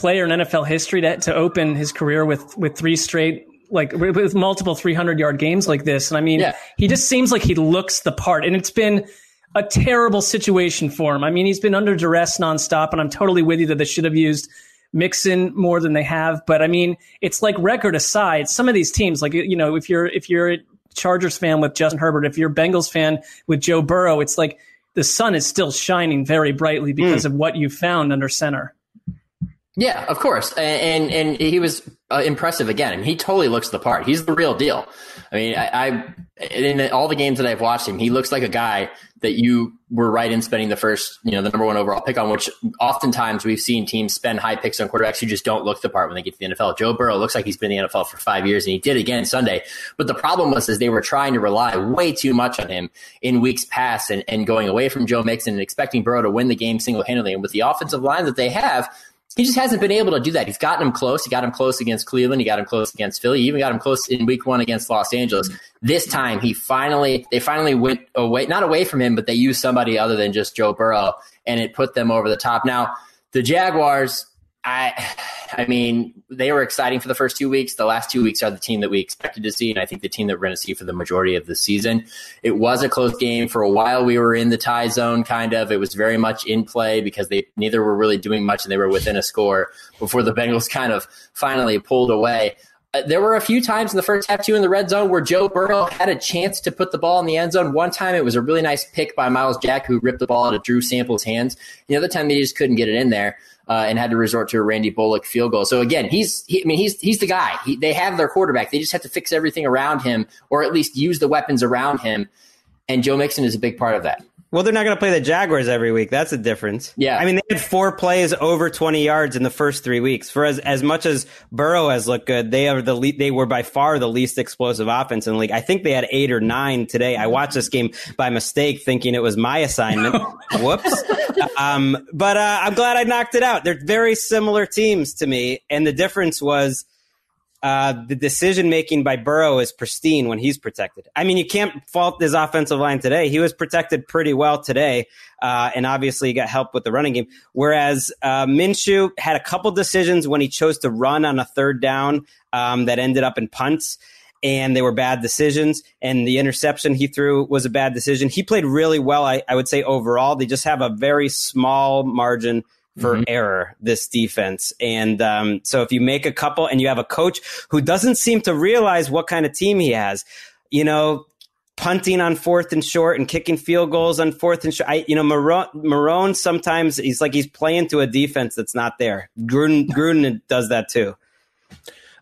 [SPEAKER 4] player in NFL history to, to open his career with with three straight like with multiple 300 yard games like this. And I mean,
[SPEAKER 14] Yeah.
[SPEAKER 4] he just seems like he looks the part. And it's been a terrible situation for him. I mean, he's been under duress nonstop, and I'm totally with you that they should have used Mixon more than they have. But I mean, it's like record aside, some of these teams, like you know, if you're if you're a Chargers fan with Justin Herbert, if you're a Bengals fan with Joe Burrow, it's like the sun is still shining very brightly because hmm. of what you found under center.
[SPEAKER 14] Yeah, of course, and and, and he was uh, impressive again. I mean, he totally looks the part. He's the real deal. I mean, I, I in all the games that I've watched him, he looks like a guy that you were right in spending the first, you know, the number one overall pick on. Which oftentimes we've seen teams spend high picks on quarterbacks who just don't look the part when they get to the NFL. Joe Burrow looks like he's been in the NFL for five years, and he did again Sunday. But the problem was is they were trying to rely way too much on him in weeks past, and, and going away from Joe Mixon and expecting Burrow to win the game single handedly. And with the offensive line that they have he just hasn't been able to do that. He's gotten him close. He got him close against Cleveland. He got him close against Philly. He even got him close in week one against Los Angeles. This time he finally they finally went away not away from him, but they used somebody other than just Joe Burrow and it put them over the top. Now, the Jaguars I, I mean, they were exciting for the first two weeks. The last two weeks are the team that we expected to see, and I think the team that we're going to see for the majority of the season. It was a close game for a while. We were in the tie zone, kind of. It was very much in play because they neither were really doing much, and they were within a score before the Bengals kind of finally pulled away. Uh, there were a few times in the first half, too, in the red zone where Joe Burrow had a chance to put the ball in the end zone. One time it was a really nice pick by Myles Jack, who ripped the ball out of Drew Sample's hands. The other time they just couldn't get it in there uh, and had to resort to a Randy Bullock field goal. So again, he's he, I mean he's he's the guy. He, they have their quarterback. They just have to fix everything around him, or at least use the weapons around him. And Joe Mixon is a big part of that.
[SPEAKER 3] Well, they're not going to play the Jaguars every week. That's a difference.
[SPEAKER 14] Yeah.
[SPEAKER 3] I mean, they had four plays over 20 yards in the first three weeks. For as, as much as Burrow has looked good, they are the le- they were by far the least explosive offense in the league. I think they had eight or nine today. I watched this game by mistake, thinking it was my assignment. Whoops. Um, but uh, I'm glad I knocked it out. They're very similar teams to me, and the difference was uh, the decision making by Burrow is pristine when he's protected. I mean, you can't fault his offensive line today. He was protected pretty well today, uh, and obviously he got help with the running game. Whereas uh, Minshew had a couple decisions when he chose to run on a third down um, that ended up in punts. And they were bad decisions. And the interception he threw was a bad decision. He played really well, I, I would say, overall. They just have a very small margin for mm-hmm. error this defense. And um, so if you make a couple and you have a coach who doesn't seem to realize what kind of team he has, you know, punting on fourth and short and kicking field goals on fourth and short. I, you know, Marrone, Marrone sometimes he's like he's playing to a defense that's not there. Gruden, Gruden does that too.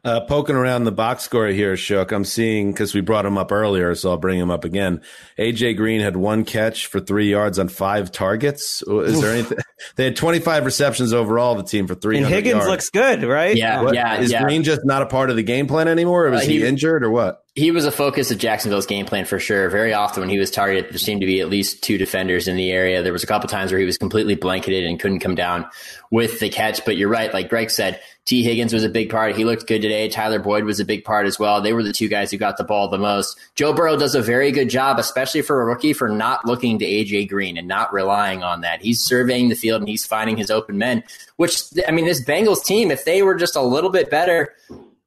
[SPEAKER 2] Uh, poking around the box score here, Shook, I'm seeing because we brought him up earlier, so I'll bring him up again. AJ Green had one catch for three yards on five targets. Is there anything? They had 25 receptions overall. The team for three.
[SPEAKER 3] And Higgins
[SPEAKER 2] yards.
[SPEAKER 3] looks good, right?
[SPEAKER 14] Yeah,
[SPEAKER 2] What,
[SPEAKER 14] yeah.
[SPEAKER 2] Is
[SPEAKER 14] yeah.
[SPEAKER 2] Green just not a part of the game plan anymore, or was
[SPEAKER 14] Uh,
[SPEAKER 2] he,
[SPEAKER 14] he-
[SPEAKER 2] injured, or what?
[SPEAKER 14] He was a focus of Jacksonville's game plan for sure. Very often when he was targeted, there seemed to be at least two defenders in the area. There was a couple times where he was completely blanketed and couldn't come down with the catch. But you're right, like Greg said, Tee Higgins was a big part. He looked good today. Tyler Boyd was a big part as well. They were the two guys who got the ball the most. Joe Burrow does a very good job, especially for a rookie, for not looking to AJ Green and not relying on that. He's surveying the field and he's finding his open men. Which I mean, this Bengals team, if they were just a little bit better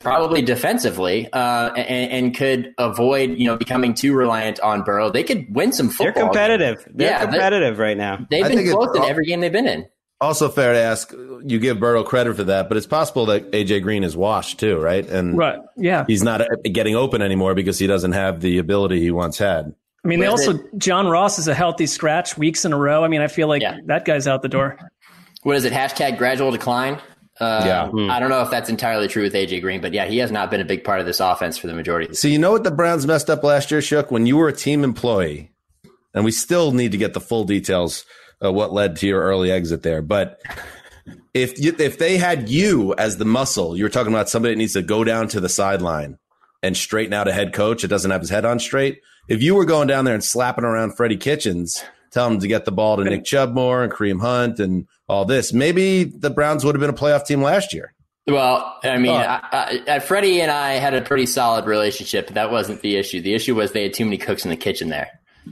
[SPEAKER 14] probably defensively, uh, and, and could avoid you know becoming too reliant on Burrow. They could win some football.
[SPEAKER 3] They're competitive. They're
[SPEAKER 14] Yeah, they-
[SPEAKER 3] competitive right now.
[SPEAKER 14] They've
[SPEAKER 2] I
[SPEAKER 14] been
[SPEAKER 2] think
[SPEAKER 14] close in every game they've been in.
[SPEAKER 2] Also, fair to ask. You give Burrow credit for that, but it's possible that AJ Green is washed too, right? And
[SPEAKER 4] Right. Yeah.
[SPEAKER 2] he's not uh, getting open anymore because he doesn't have the ability he once had.
[SPEAKER 4] I mean, they also John Ross is a healthy scratch weeks in a row. I mean, I feel like
[SPEAKER 14] Yeah.
[SPEAKER 4] that guy's out the door.
[SPEAKER 14] What is it? Hashtag gradual decline. Uh,
[SPEAKER 2] Yeah.
[SPEAKER 14] I don't know if that's entirely true with AJ Green, but yeah, he has not been a big part of this offense for the majority. Of the
[SPEAKER 2] So you know what the Browns messed up last year, Shook? When you were a team employee, and we still need to get the full details of what led to your early exit there. But if you, if they had you as the muscle, you were talking about somebody that needs to go down to the sideline and straighten out a head coach that doesn't have his head on straight. If you were going down there and slapping around Freddie Kitchens, telling him to get the ball to Nick Chubb more and Kareem Hunt and all this, maybe the Browns would have been a playoff team last year.
[SPEAKER 14] Well, I mean,
[SPEAKER 2] Oh.
[SPEAKER 14] I, I, Freddie and I had a pretty solid relationship. But that wasn't the issue. The issue was they had too many cooks in the kitchen there,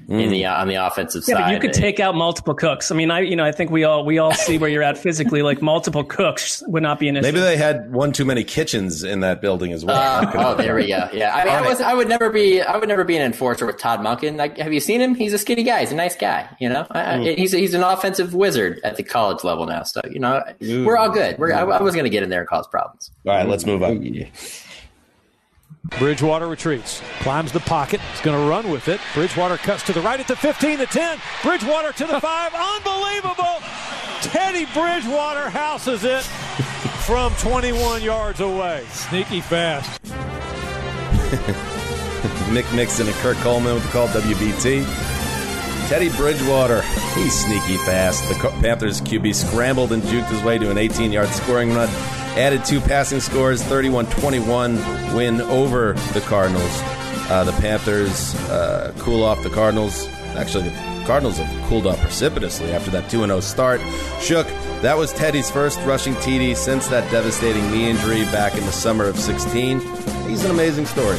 [SPEAKER 14] in the uh, on the offensive
[SPEAKER 4] Yeah,
[SPEAKER 14] side.
[SPEAKER 4] but you could take out multiple cooks. I mean, I you know I think we all we all see where you're at physically. Like multiple cooks would not be an issue.
[SPEAKER 2] Maybe they had one too many kitchens in that building as well.
[SPEAKER 14] Uh, oh, there we go. Yeah, I mean, I, was, I would never be, I would never be an enforcer with Todd Monken. Like, have you seen him? He's a skinny guy. He's a nice guy. You know, I, I, he's he's an offensive wizard at the college level now. So you know, we're all good. We're, I, I was going to get in there and cause problems.
[SPEAKER 2] All right, let's move on.
[SPEAKER 12] Bridgewater retreats, climbs the pocket, is going to run with it. Bridgewater cuts to the right at the 15, the 10. Bridgewater to the 5. Unbelievable. Teddy Bridgewater houses it from 21 yards away. Sneaky fast.
[SPEAKER 2] Mick Mixon and Kirk Coleman with the call WBT. Teddy Bridgewater, he's sneaky fast. The Panthers QB scrambled and juked his way to an 18 yard scoring run. Added two passing scores, 31 21 win over the Cardinals. Uh, the Panthers uh, cool off the Cardinals. Actually, the Cardinals have cooled off precipitously after that 2 0 start. Shook, that was Teddy's first rushing TD since that devastating knee injury back in the summer of 16. He's an amazing story.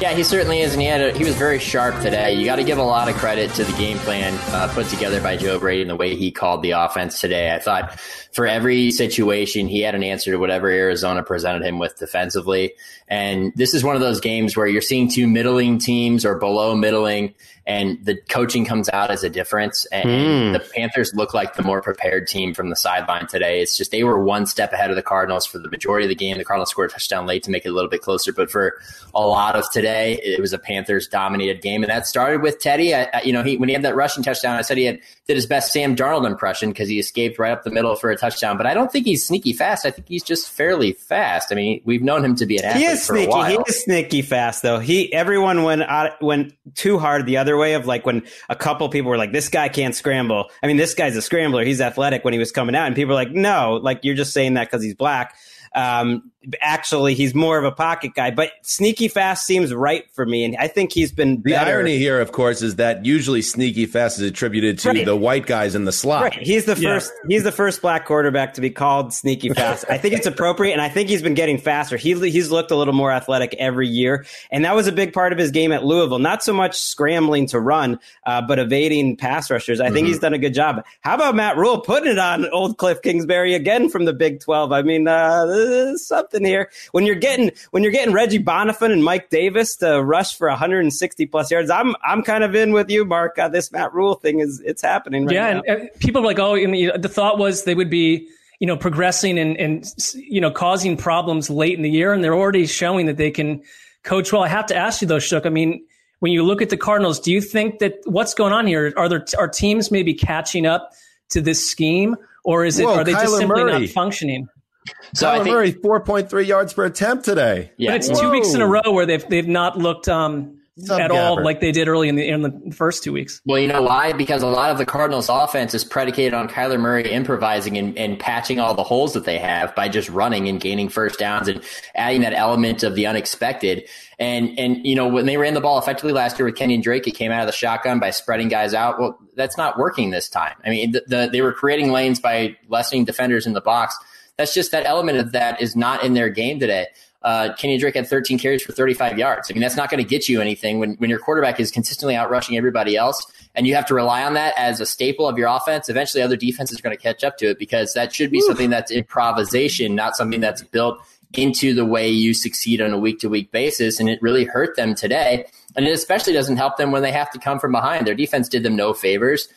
[SPEAKER 14] Yeah, he certainly is, and he had a, he was very sharp today. You got to give a lot of credit to the game plan uh, put together by Joe Brady and the way he called the offense today. I thought for every situation he had an answer to whatever Arizona presented him with defensively, and this is one of those games where you're seeing two middling teams or below middling, and the coaching comes out as a difference. And
[SPEAKER 3] Mm.
[SPEAKER 14] the Panthers look like the more prepared team from the sideline today. It's just they were one step ahead of the Cardinals for the majority of the game. The Cardinals scored a touchdown late to make it a little bit closer, but for a lot of today, it was a Panthers dominated game, and that started with Teddy. I, I- you know, he when he had that rushing touchdown, I said he had, did his best Sam Darnold impression because he escaped right up the middle for a touchdown. But I don't think he's sneaky fast. I think he's just fairly fast. I mean, we've known him to be an athlete
[SPEAKER 3] He is
[SPEAKER 14] for a
[SPEAKER 3] sneaky.
[SPEAKER 14] while.
[SPEAKER 3] He is sneaky fast though. He everyone went out, went too hard the other way of like when a couple people were like, "This guy can't scramble." I mean, this guy's a scrambler. He's athletic when he was coming out, and people were like, "No, like you're just saying that because he's black." Um, actually, he's more of a pocket guy, but sneaky fast seems right for me, and I think he's been
[SPEAKER 2] The
[SPEAKER 3] better.
[SPEAKER 2] irony here, of course, is that usually sneaky fast is attributed to
[SPEAKER 3] Right.
[SPEAKER 2] the white guys in the slot.
[SPEAKER 3] Right. He's the first. He's the first black quarterback to be called sneaky fast. I think it's appropriate, and I think he's been getting faster. He he's looked a little more athletic every year, and that was a big part of his game at Louisville. Not so much scrambling to run, uh, but evading pass rushers. I think
[SPEAKER 2] Mm-hmm.
[SPEAKER 13] Mhm.
[SPEAKER 3] he's done a good job. How about Matt Rhule putting it on old Cliff Kingsbury again from the Big Twelve? I mean, uh, there's something here when you're getting when you're getting Reggie Bonnafon and Mike Davis to rush for 160 plus yards. I'm I'm kind of in with you, Mark. Uh, this Matt Rhule thing is it's happening right
[SPEAKER 4] yeah,
[SPEAKER 3] now.
[SPEAKER 4] and uh, people are like, oh, I mean, the thought was they would be, you know, progressing and and you know causing problems late in the year, and they're already showing that they can coach well. I have to ask you though, Shook. I mean, when you look at the Cardinals, do you think that what's going on here? Are there are teams maybe catching up to this scheme, or is it
[SPEAKER 2] Whoa,
[SPEAKER 4] are they just simply
[SPEAKER 2] Murray.
[SPEAKER 4] not functioning?
[SPEAKER 14] So I
[SPEAKER 2] Kyler
[SPEAKER 14] think-
[SPEAKER 2] Murray, 4.3 yards per attempt today. Yeah.
[SPEAKER 4] but it's two weeks in a row where they've they've not looked um, at all like they did early in the in the first two weeks.
[SPEAKER 14] Well, you know why? Because a lot of the Cardinals' offense is predicated on Kyler Murray improvising and, and patching all the holes that they have by just running and gaining first downs and adding that element of the unexpected. And and you know when they ran the ball effectively last year with Kenyan Drake, it came out of the shotgun by spreading guys out. Well, that's not working this time. I mean, the, the, they were creating lanes by lessening defenders in the box. That's just that element of that is not in their game today. Uh, Kenyan Drake had 13 carries for 35 yards. I mean, that's not going to get you anything when, when your quarterback is consistently outrushing everybody else and you have to rely on that as a staple of your offense. Eventually, other defenses are going to catch up to it because that should be something that's improvisation, not something that's built into the way you succeed on a week to week basis. And it really hurt them today. And it especially doesn't help them when they have to come from behind. Their defense did them no favors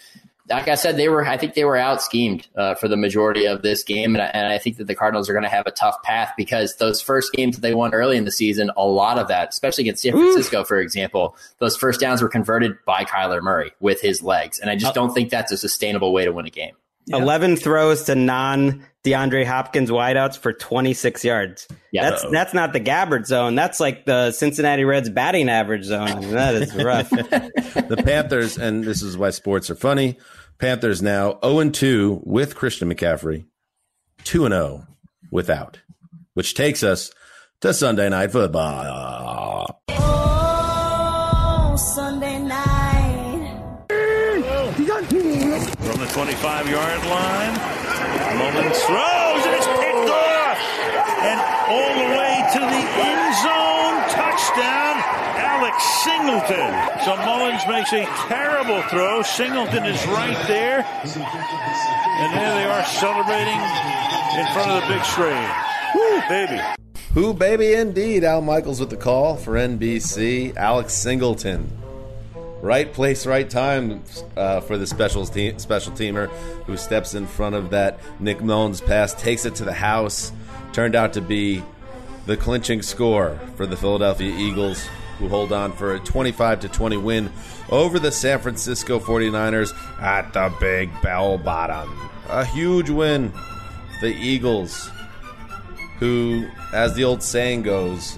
[SPEAKER 14] like I said, they were. I think they were out schemed uh, for the majority of this game, and I, and I think that the Cardinals are going to have a tough path because those first games that they won early in the season, a lot of that, especially against San Francisco, for example, those first downs were converted by Kyler Murray with his legs, and I just don't think that's a sustainable way to win a game.
[SPEAKER 3] 11 throws to non DeAndre Hopkins wideouts for 26 yards.
[SPEAKER 14] Yeah.
[SPEAKER 3] That's
[SPEAKER 14] Uh-oh.
[SPEAKER 3] that's not the Gabbert zone. That's like the Cincinnati Reds batting average zone. That is rough.
[SPEAKER 2] the Panthers, and this is why sports are funny. Panthers now 0 2 with Christian McCaffrey, 2 0 without, which takes us to Sunday Night Football.
[SPEAKER 13] Oh, Sunday
[SPEAKER 10] 25-yard line. Mullens throws, and it's picked off. And all the way to the end zone. Touchdown, Alex Singleton. So Mullens makes a terrible throw. Singleton is right there. And there they are celebrating in front of the big screen. Woo, baby.
[SPEAKER 2] Who, baby, indeed. Al Michaels with the call for NBC. Alex Singleton Right place, right time uh, for the special special teamer who steps in front of that Nick Mullens pass, takes it to the house. Turned out to be the clinching score for the Philadelphia Eagles, who hold on for a 25 to 20 win over the San Francisco 49ers at the Big Bell Bottom. A huge win. The Eagles, who, as the old saying goes,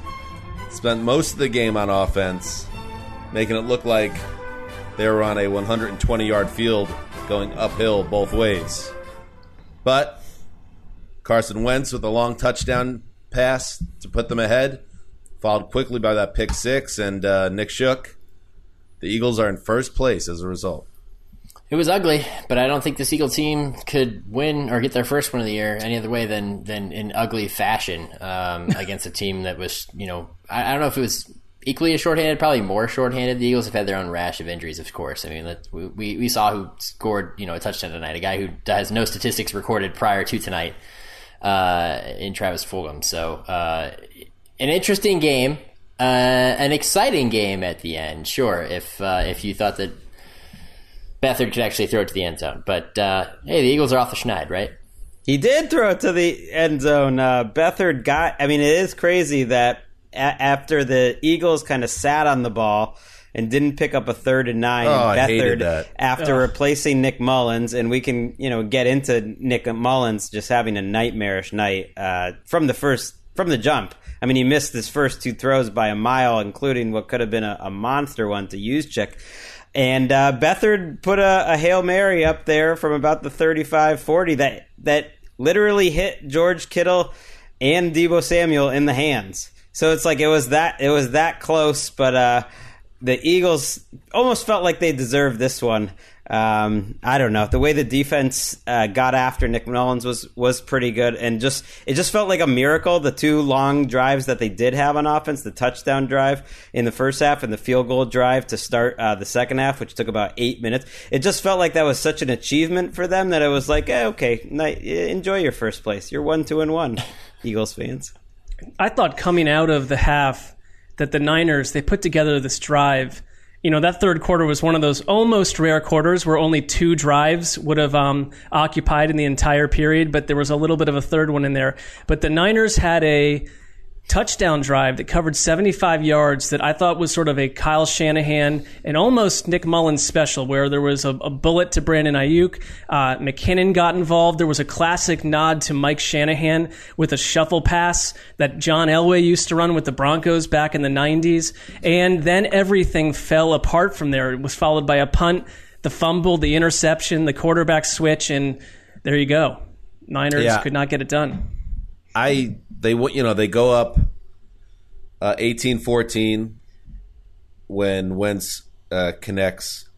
[SPEAKER 2] spent most of the game on offense, making it look like they were on a 120 yard field going uphill both ways. But Carson Wentz with a long touchdown pass to put them ahead, followed quickly by that pick six, and uh, Nick Shook. The Eagles are in first place as a result.
[SPEAKER 14] It was ugly, but I don't think this Eagle team could win or get their first win of the year any other way than than in ugly fashion um, against a team that was, you know, I, I don't know if it was equally as shorthanded, probably more shorthanded. The Eagles have had their own rash of injuries, of course. I mean, we, we we saw who scored you know a touchdown tonight, a guy who has no statistics recorded prior to tonight uh, in Travis Fulgham. So uh, an interesting game, uh, an exciting game at the end. Sure, if uh, if you thought that Beathard could actually throw it to the end zone, but uh, hey, the Eagles are off the schneid, right?
[SPEAKER 3] He did throw it to the end zone. Uh, Beathard got. I mean, it is crazy that a- after the Eagles kind of sat on the ball and didn't pick up a third and nine,
[SPEAKER 2] Oh, I hated
[SPEAKER 3] Beathard
[SPEAKER 2] that.
[SPEAKER 3] after
[SPEAKER 2] Ugh.
[SPEAKER 3] replacing Nick Mullens, and we can you know get into Nick Mullens just having a nightmarish night uh, from the first from the jump. I mean, he missed his first two throws by a mile, including what could have been a, a monster one to use check. And uh, Beathard put a, a Hail Mary up there from about the 35 40 that, that literally hit George Kittle and Deebo Samuel in the hands. So it's like it was that it was that close, but uh, the Eagles almost felt like they deserved this one. Um, I don't know the way the defense uh, got after Nick Mullens was was pretty good, and just it just felt like a miracle. The two long drives that they did have on offense, the touchdown drive in the first half and the field goal drive to start uh, the second half, which took about eight minutes. It just felt like that was such an achievement for them that it was like, eh, okay, enjoy your first place. You're one, two, and one, Eagles fans.
[SPEAKER 4] I thought coming out of the half that the Niners they put together this drive. You know that third quarter was one of those almost rare quarters where only two drives would have um, occupied in the entire period, but there was a little bit of a third one in there. But the Niners had a touchdown drive that covered 75 yards that I thought was sort of a Kyle Shanahan and almost Nick Mullens special, where there was a, a bullet to Brandon Aiyuk. Uh, McKinnon got involved. There was a classic nod to Mike Shanahan with a shuffle pass that John Elway used to run with the Broncos back in the 90s. And then everything fell apart from there. It was followed by a punt, the fumble, the interception, the quarterback switch, and there you go. Niners
[SPEAKER 2] Yeah.
[SPEAKER 4] could not get it done.
[SPEAKER 2] I they you know they go up uh, 18-14 when Wentz uh, connects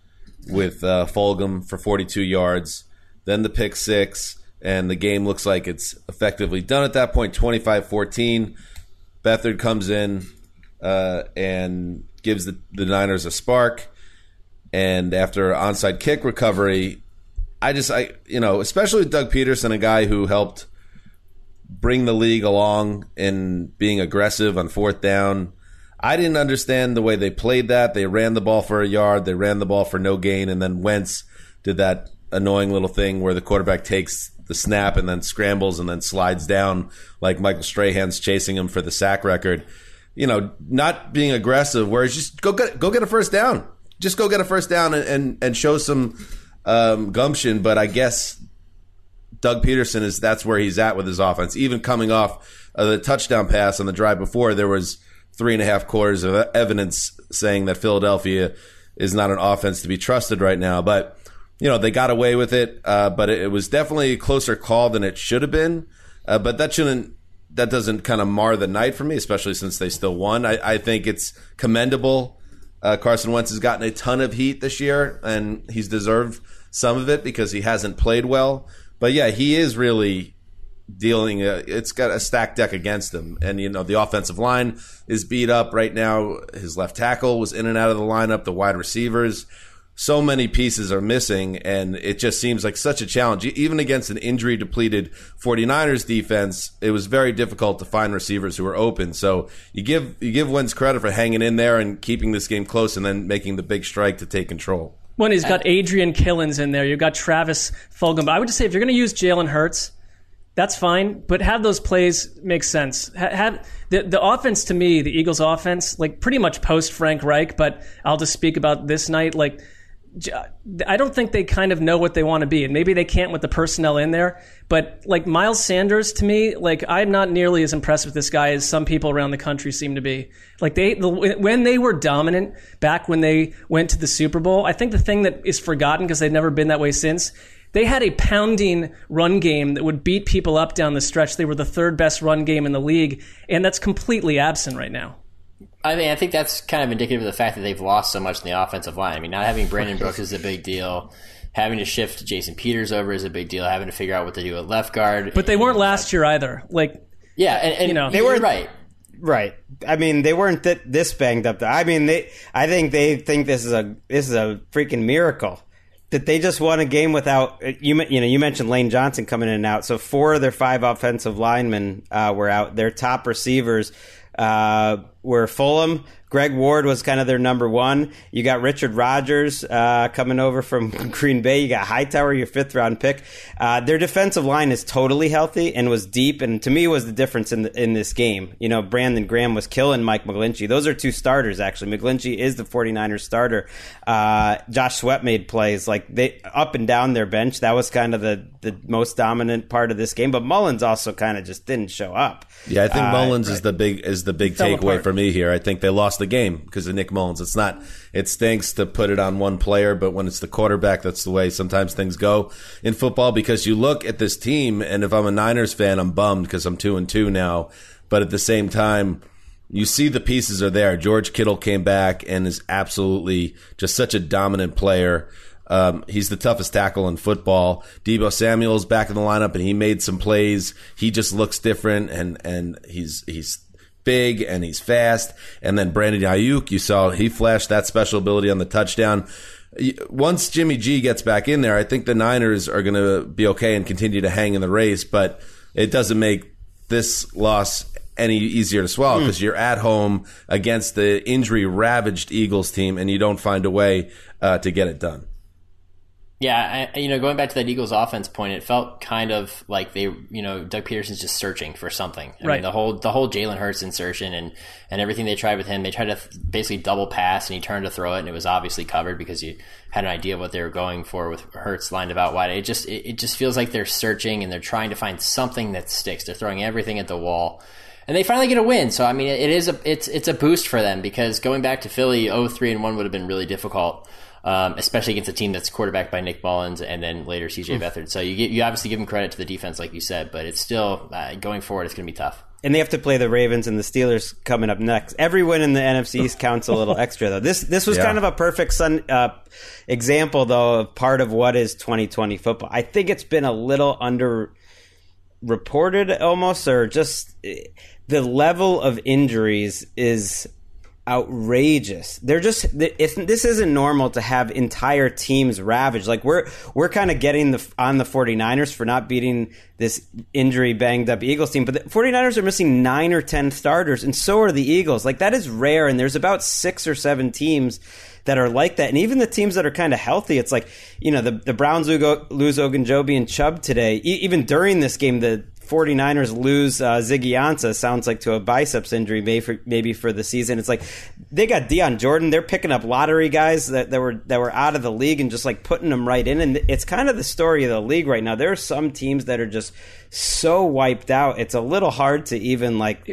[SPEAKER 2] with uh, Fulgham for 42 yards. Then the pick six, and the game looks like it's effectively done at that point. 25-14. Beathard comes in uh, and gives the, the Niners a spark. And after onside kick recovery, I just I you know especially Doug Pederson, a guy who helped bring the league along in being aggressive on fourth down. I didn't understand the way they played that. They ran the ball for a yard, they ran the ball for no gain, and then Wentz did that annoying little thing where the quarterback takes the snap and then scrambles and then slides down like Michael Strahan's chasing him for the sack record. You know, not being aggressive, whereas just go get go get a first down. Just go get a first down and, and, and show some um, gumption. But I guess Doug Pederson is that's where he's at with his offense. Even coming off uh, the touchdown pass on the drive before, there was three and a half quarters of evidence saying that Philadelphia is not an offense to be trusted right now. But you know they got away with it, uh, but it, it was definitely a closer call than it should have been. Uh, but that shouldn't that doesn't kind of mar the night for me, especially since they still won. I, I think it's commendable. Uh, Carson Wentz has gotten a ton of heat this year, and he's deserved some of it because he hasn't played well. But yeah, he is really dealing. A, it's got a stacked deck against him, and you know the offensive line is beat up right now. His left tackle was in and out of the lineup. The wide receivers, so many pieces are missing, and it just seems like such a challenge. Even against an injury depleted 49ers defense, it was very difficult to find receivers who were open. So you give you give Wentz credit for hanging in there and keeping this game close, and then making the big strike to take control.
[SPEAKER 4] When he's got uh, Adrian Killins in there, you've got Travis Fulgham. But I would just say if you're going to use Jalen Hurts, that's fine. But have those plays make sense. Have the the offense to me, the Eagles' offense, like pretty much post Frank Reich. But I'll just speak about this night. Like I don't think they kind of know what they want to be, and maybe they can't with the personnel in there. But like Miles Sanders, to me, like I'm not nearly as impressed with this guy as some people around the country seem to be. Like they, the, when they were dominant back when they went to the Super Bowl, I think the thing that is forgotten because they've never been that way since. They had a pounding run game that would beat people up down the stretch. They were the third best run game in the league, and that's completely absent right now.
[SPEAKER 14] I mean, I think that's kind of indicative of the fact that they've lost so much in the offensive line. I mean, not having Brandon Brooks is a big deal. Having to shift Jason Peters over is a big deal. Having to figure out what to do at left guard.
[SPEAKER 4] But they weren't last year either. Like
[SPEAKER 14] yeah, and, and
[SPEAKER 4] you know,
[SPEAKER 14] they were right.
[SPEAKER 3] Right. I mean, they weren't th- this banged up. I mean, they. I think they think this is a this is a freaking miracle that they just won a game without you. You know, you mentioned Lane Johnson coming in and out. So four of their five offensive linemen uh, were out. Their top receivers uh, were Fulgham. Greg Ward was kind of their number one. You got Richard Rodgers uh, coming over from Green Bay. You got Hightower, your fifth round pick. Uh, their defensive line is totally healthy and was deep, and to me was the difference in the, in this game. You know, Brandon Graham was killing Mike McGlinchey. Those are two starters actually. McGlinchey is the 49ers starter. Uh, Josh Sweat made plays like they up and down their bench. That was kind of the the most dominant part of this game. But Mullens also kind of just didn't show up.
[SPEAKER 2] Yeah, I think
[SPEAKER 3] Uh,
[SPEAKER 2] Mullens is the big is the big takeaway
[SPEAKER 3] apart.
[SPEAKER 2] for me here. I think they lost the game because of Nick Mullens. It's not it stinks to put it on one player, but when it's the quarterback, that's the way sometimes things go in football. Because you look at this team, and if I'm a Niners fan, I'm bummed because I'm two and two now. But at the same time, you see the pieces are there. George Kittle came back and is absolutely just such a dominant player. Um, he's the toughest tackle in football. Deebo Samuel's back in the lineup, and he made some plays. He just looks different, and and he's he's big and he's fast. And then Brandon Aiyuk, you saw he flashed that special ability on the touchdown. Once Jimmy G gets back in there, I think the Niners are going to be okay and continue to hang in the race. But it doesn't make this loss any easier to swallow because you're at home against the injury ravaged Eagles team, and you don't find a way uh, to get it done.
[SPEAKER 14] Yeah, I, you know, going back to that Eagles offense point, it felt kind of like they, you know, Doug Pederson's just searching for something. I
[SPEAKER 4] Right.
[SPEAKER 14] mean, the whole the whole Jalen Hurts insertion and and everything they tried with him, they tried to basically double pass and he turned to throw it and it was obviously covered because you had an idea of what they were going for with Hurts lined about wide. It just it, it just feels like they're searching and they're trying to find something that sticks. They're throwing everything at the wall. And they finally get a win, so I mean, it is a it's it's a boost for them because going back to Philly, 0-3 and one would have been really difficult um, especially against a team that's quarterbacked by Nick Mullens and then later CJ
[SPEAKER 3] Oof.
[SPEAKER 14] Beathard. So you get, you obviously give them credit to the defense, like you said, but it's still uh, going forward. It's going to be tough.
[SPEAKER 3] and they have to play the Ravens and the Steelers coming up next. Every win in the NFC East counts a little extra, though. This this was
[SPEAKER 2] Yeah.
[SPEAKER 3] kind of a perfect sun, uh, example, though, of part of what is 2020 football. I think it's been a little under reported almost, or just eh, the level of injuries is outrageous. They're just this isn't normal to have entire teams ravaged. Like we're we're kind of getting the on the 49ers for not beating this injury banged up Eagles team, but the 49ers are missing 9 or 10 starters and so are the Eagles. Like that is rare and there's about 6 or 7 teams that are like that. And even the teams that are kind of healthy, it's like, you know, the, the Browns lose, lose Ogunjobi and Chubb today. E- even during this game, the 49ers lose uh, Ziggy Ansah, sounds like to a biceps injury, maybe for, maybe for the season. It's like they got Dion Jordan. They're picking up lottery guys that, that were that were out of the league and just like putting them right in. And it's kind of the story of the league right now. There are some teams that are just so wiped out. It's a little hard to even like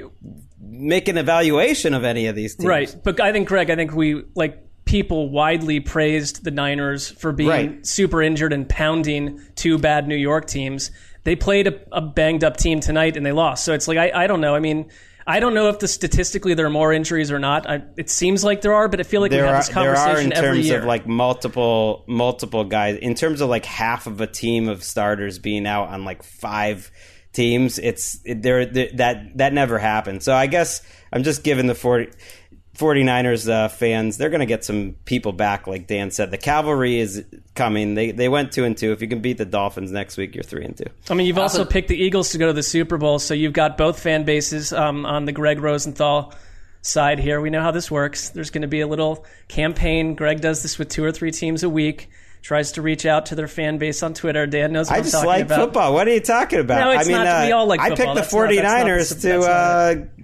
[SPEAKER 3] make an evaluation of any of these teams.
[SPEAKER 4] Right. But I think, Greg, I think we, like, people widely praised the Niners for being
[SPEAKER 3] Right.
[SPEAKER 4] super injured and pounding two bad New York teams. They played a, a banged up team tonight and they lost. So it's like, I, I don't know. I mean, I don't know if the statistically there are more injuries or not. I, it seems like there are, but I feel like we
[SPEAKER 3] there
[SPEAKER 4] have
[SPEAKER 3] are
[SPEAKER 4] this
[SPEAKER 3] there are in terms of like multiple multiple guys in terms of like half of a team of starters being out on like five teams it's it, there there- that that never happened so i guess i'm just giving the 40 49ers uh, fans they're going to get some people back like dan said the cavalry is coming they they went two and two if you can beat the dolphins next week you're three and two
[SPEAKER 4] I mean, you've also picked the Eagles to go to the Super Bowl, so you've got both fan bases um, on the Greg Rosenthal side here. We know how this works. There's going to be a little campaign. Greg does this with two or three teams a week. Tries to reach out to their fan base on Twitter. Dan knows what
[SPEAKER 3] I
[SPEAKER 4] am
[SPEAKER 3] just
[SPEAKER 4] talking
[SPEAKER 3] like
[SPEAKER 4] about.
[SPEAKER 3] football. What are you talking about?
[SPEAKER 4] No, it's
[SPEAKER 3] I mean,
[SPEAKER 4] not.
[SPEAKER 3] uh,
[SPEAKER 4] We all like football.
[SPEAKER 3] I
[SPEAKER 4] football.
[SPEAKER 3] picked the
[SPEAKER 4] That's
[SPEAKER 3] 49ers
[SPEAKER 4] that's not-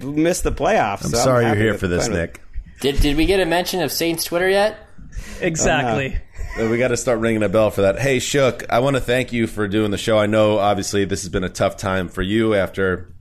[SPEAKER 3] to uh, miss the playoffs.
[SPEAKER 2] I'm
[SPEAKER 3] so
[SPEAKER 2] sorry you're here for this,
[SPEAKER 3] the-
[SPEAKER 2] Nick.
[SPEAKER 14] Did did we get a mention of Saints Twitter yet?
[SPEAKER 4] Exactly.
[SPEAKER 2] Uh, We got to start ringing a bell for that. Hey, Shook, I want to thank you for doing the show. I know, obviously, this has been a tough time for you after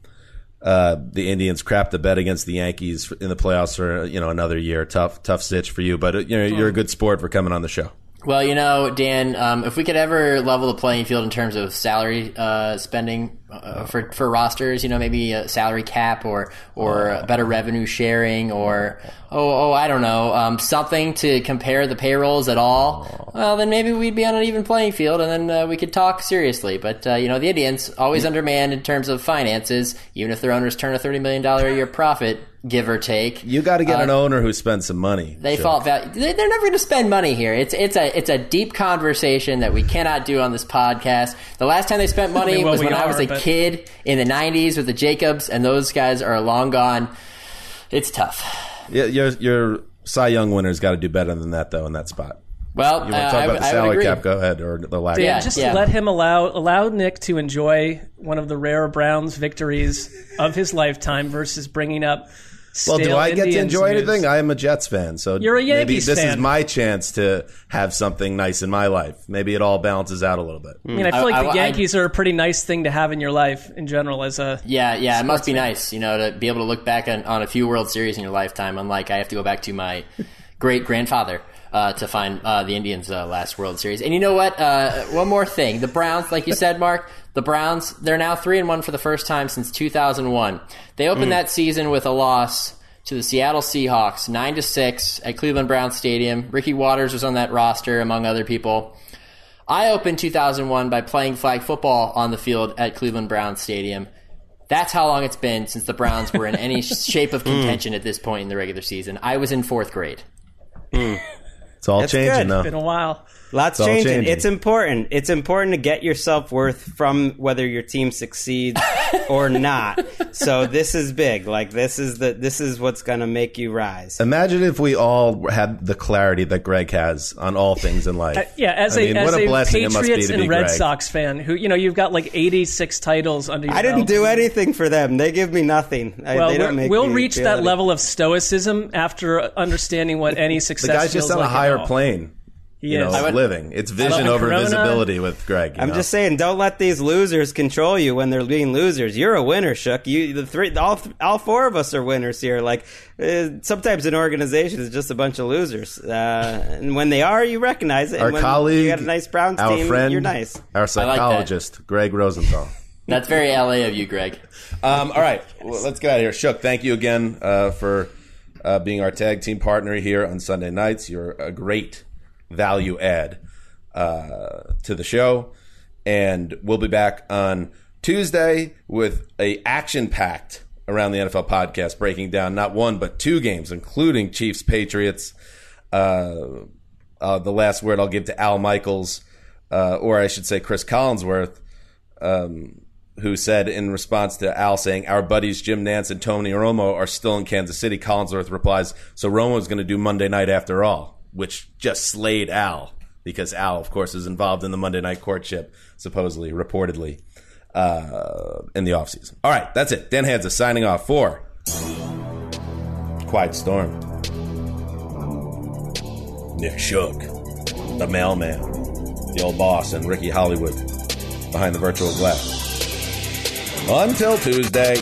[SPEAKER 2] uh, the Indians crapped the bet against the Yankees in the playoffs for you know another year. Tough, tough stitch for you, but uh, you know you're a good sport for coming on the show.
[SPEAKER 14] Well, you know, Dan, um, if we could ever level the playing field in terms of salary uh, spending uh, for for rosters, you know, maybe a salary cap or or better revenue sharing or oh oh I don't know um, something to compare the payrolls at all. Well, then maybe we'd be on an even playing field, and then uh, we could talk seriously. But uh, you know, the Indians always undermanned in terms of finances. Even if their owners turn a thirty million dollar a year profit, give or take.
[SPEAKER 2] You got to get
[SPEAKER 14] Uh,
[SPEAKER 2] an owner who spends some money.
[SPEAKER 14] They
[SPEAKER 2] Sure.
[SPEAKER 14] fall value. They're never going to spend money here. It's it's a it's a deep conversation that we cannot do on this podcast. The last time they spent money
[SPEAKER 4] I mean, well,
[SPEAKER 14] was
[SPEAKER 4] we
[SPEAKER 14] when I was a
[SPEAKER 4] but-
[SPEAKER 14] kid in the '90s with the Jacobs, and those guys are long gone. It's tough.
[SPEAKER 2] Yeah, your your Cy Young winner's got to do better than that though in that spot.
[SPEAKER 14] Well,
[SPEAKER 2] You want
[SPEAKER 14] uh,
[SPEAKER 2] to talk
[SPEAKER 14] I
[SPEAKER 2] about
[SPEAKER 14] would-
[SPEAKER 2] the
[SPEAKER 14] I
[SPEAKER 2] salary cap? Go ahead, or the lack.
[SPEAKER 4] Dan,
[SPEAKER 2] of
[SPEAKER 4] just let him allow allow Nick to enjoy one of the rare Browns victories of his lifetime versus bringing up.
[SPEAKER 2] Well, do
[SPEAKER 4] stale
[SPEAKER 2] I get to enjoy
[SPEAKER 4] news.
[SPEAKER 2] anything? I am a Jets fan, so
[SPEAKER 4] You're a
[SPEAKER 2] maybe
[SPEAKER 4] Yankees
[SPEAKER 2] this is my chance to have something nice in my life. Maybe it all balances out a little bit.
[SPEAKER 4] I mean, I feel like the Yankees are a pretty nice thing to have in your life in general. As a
[SPEAKER 14] Yeah, yeah, it must be
[SPEAKER 4] sportsman.
[SPEAKER 14] nice, you know, to be able to look back on, on a few World Series in your lifetime. Unlike I have to go back to my great grandfather uh, to find uh, the Indians' uh, last World Series. And you know what? Uh, one more thing: the Browns, like you said, Mark, the Browns they're now three and one for the first time since 2001. They opened
[SPEAKER 15] Mm.
[SPEAKER 14] that season with a loss to the Seattle Seahawks, nine to six at Cleveland Browns Stadium. Ricky Watters was on that roster, among other people. I opened 2001 by playing flag football on the field at Cleveland Browns Stadium. That's how long it's been since the Browns were in any shape of contention at this point in the regular season. I was in fourth grade.
[SPEAKER 2] It's all
[SPEAKER 3] That's
[SPEAKER 2] changing
[SPEAKER 3] good.
[SPEAKER 2] though.
[SPEAKER 4] Been a while.
[SPEAKER 3] Lots
[SPEAKER 2] It's all
[SPEAKER 3] changing.
[SPEAKER 2] changing.
[SPEAKER 3] It's important. It's important to get your self worth from whether your team succeeds or not. So this is big. Like this is the this is what's going to make you rise.
[SPEAKER 2] Imagine if we all had the clarity that Greg has on all things in life.
[SPEAKER 4] Uh, yeah, as
[SPEAKER 2] I
[SPEAKER 4] a
[SPEAKER 2] mean,
[SPEAKER 4] as
[SPEAKER 2] what a,
[SPEAKER 4] a
[SPEAKER 2] blessing it must be
[SPEAKER 4] Patriots and
[SPEAKER 2] be
[SPEAKER 4] Red
[SPEAKER 2] Greg.
[SPEAKER 4] Sox fan, who you know you've got like 86 titles under your
[SPEAKER 3] I didn't
[SPEAKER 4] belt.
[SPEAKER 3] do anything for them. They give me nothing. I-
[SPEAKER 4] Well,
[SPEAKER 3] they don't
[SPEAKER 4] we're-
[SPEAKER 3] make
[SPEAKER 4] we'll reach that
[SPEAKER 3] any-
[SPEAKER 4] level of stoicism after understanding what any success.
[SPEAKER 2] The
[SPEAKER 4] success.
[SPEAKER 2] guy's just
[SPEAKER 4] feels
[SPEAKER 2] on a higher
[SPEAKER 4] at all.
[SPEAKER 2] plane.
[SPEAKER 4] He
[SPEAKER 2] you
[SPEAKER 4] is.
[SPEAKER 2] know,
[SPEAKER 4] would-
[SPEAKER 2] living. It's vision over
[SPEAKER 4] Corona.
[SPEAKER 2] visibility with Greg. you
[SPEAKER 3] I'm
[SPEAKER 2] know?
[SPEAKER 3] just saying, don't let these losers control you when they're being losers. You're a winner, Shook. You, the three, all, all four of us are winners here. Like uh, sometimes an organization is just a bunch of losers, uh, and when they are, you recognize it.
[SPEAKER 2] our
[SPEAKER 3] and when
[SPEAKER 2] colleague,
[SPEAKER 3] you got a nice Browns
[SPEAKER 2] our
[SPEAKER 3] team,
[SPEAKER 2] friend,
[SPEAKER 3] you're nice.
[SPEAKER 2] our
[SPEAKER 14] I like
[SPEAKER 2] psychologist, Greg Rosenthal.
[SPEAKER 14] That's very LA of you, Greg.
[SPEAKER 2] Um, all right, well, let's get out of here. Shook, thank you again uh, for uh, being our tag team partner here on Sunday nights. You're a great value add uh, to the show, and we'll be back on Tuesday with a action packed around the NFL podcast, breaking down not one but two games, including Chiefs Patriots. Uh, uh, the last word I'll give to Al Michaels, uh, or I should say Chris Collinsworth. Um, who said in response to Al saying, Our buddies Jim Nantz and Tony Romo are still in Kansas City, Collinsworth replies, So Romo's going to do Monday night after all, which just slayed Al because Al, of course, is involved in the Monday night courtship, supposedly, reportedly, uh, in the offseason. All right, that's it. Dan Hanzus signing off for Quiet Storm. Nick Shook, the mailman, the old boss, and Ricky Hollywood behind the virtual glass. Until Tuesday.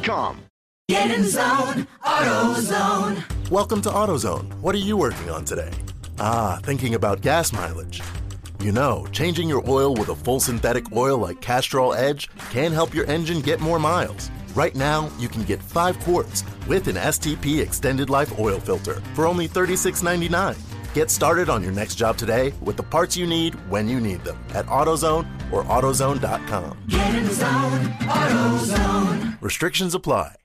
[SPEAKER 13] Get in zone, AutoZone.
[SPEAKER 15] Welcome to AutoZone. What are you working on today? Ah, thinking about gas mileage. You know, changing your oil with a full synthetic oil like Castrol Edge can help your engine get more miles. Right now, you can get 5 quarts with an STP extended life oil filter for only $36.99. Get started on your next job today with the parts you need when you need them at AutoZone or AutoZone.com.
[SPEAKER 13] Get in the zone, AutoZone.
[SPEAKER 15] Restrictions apply.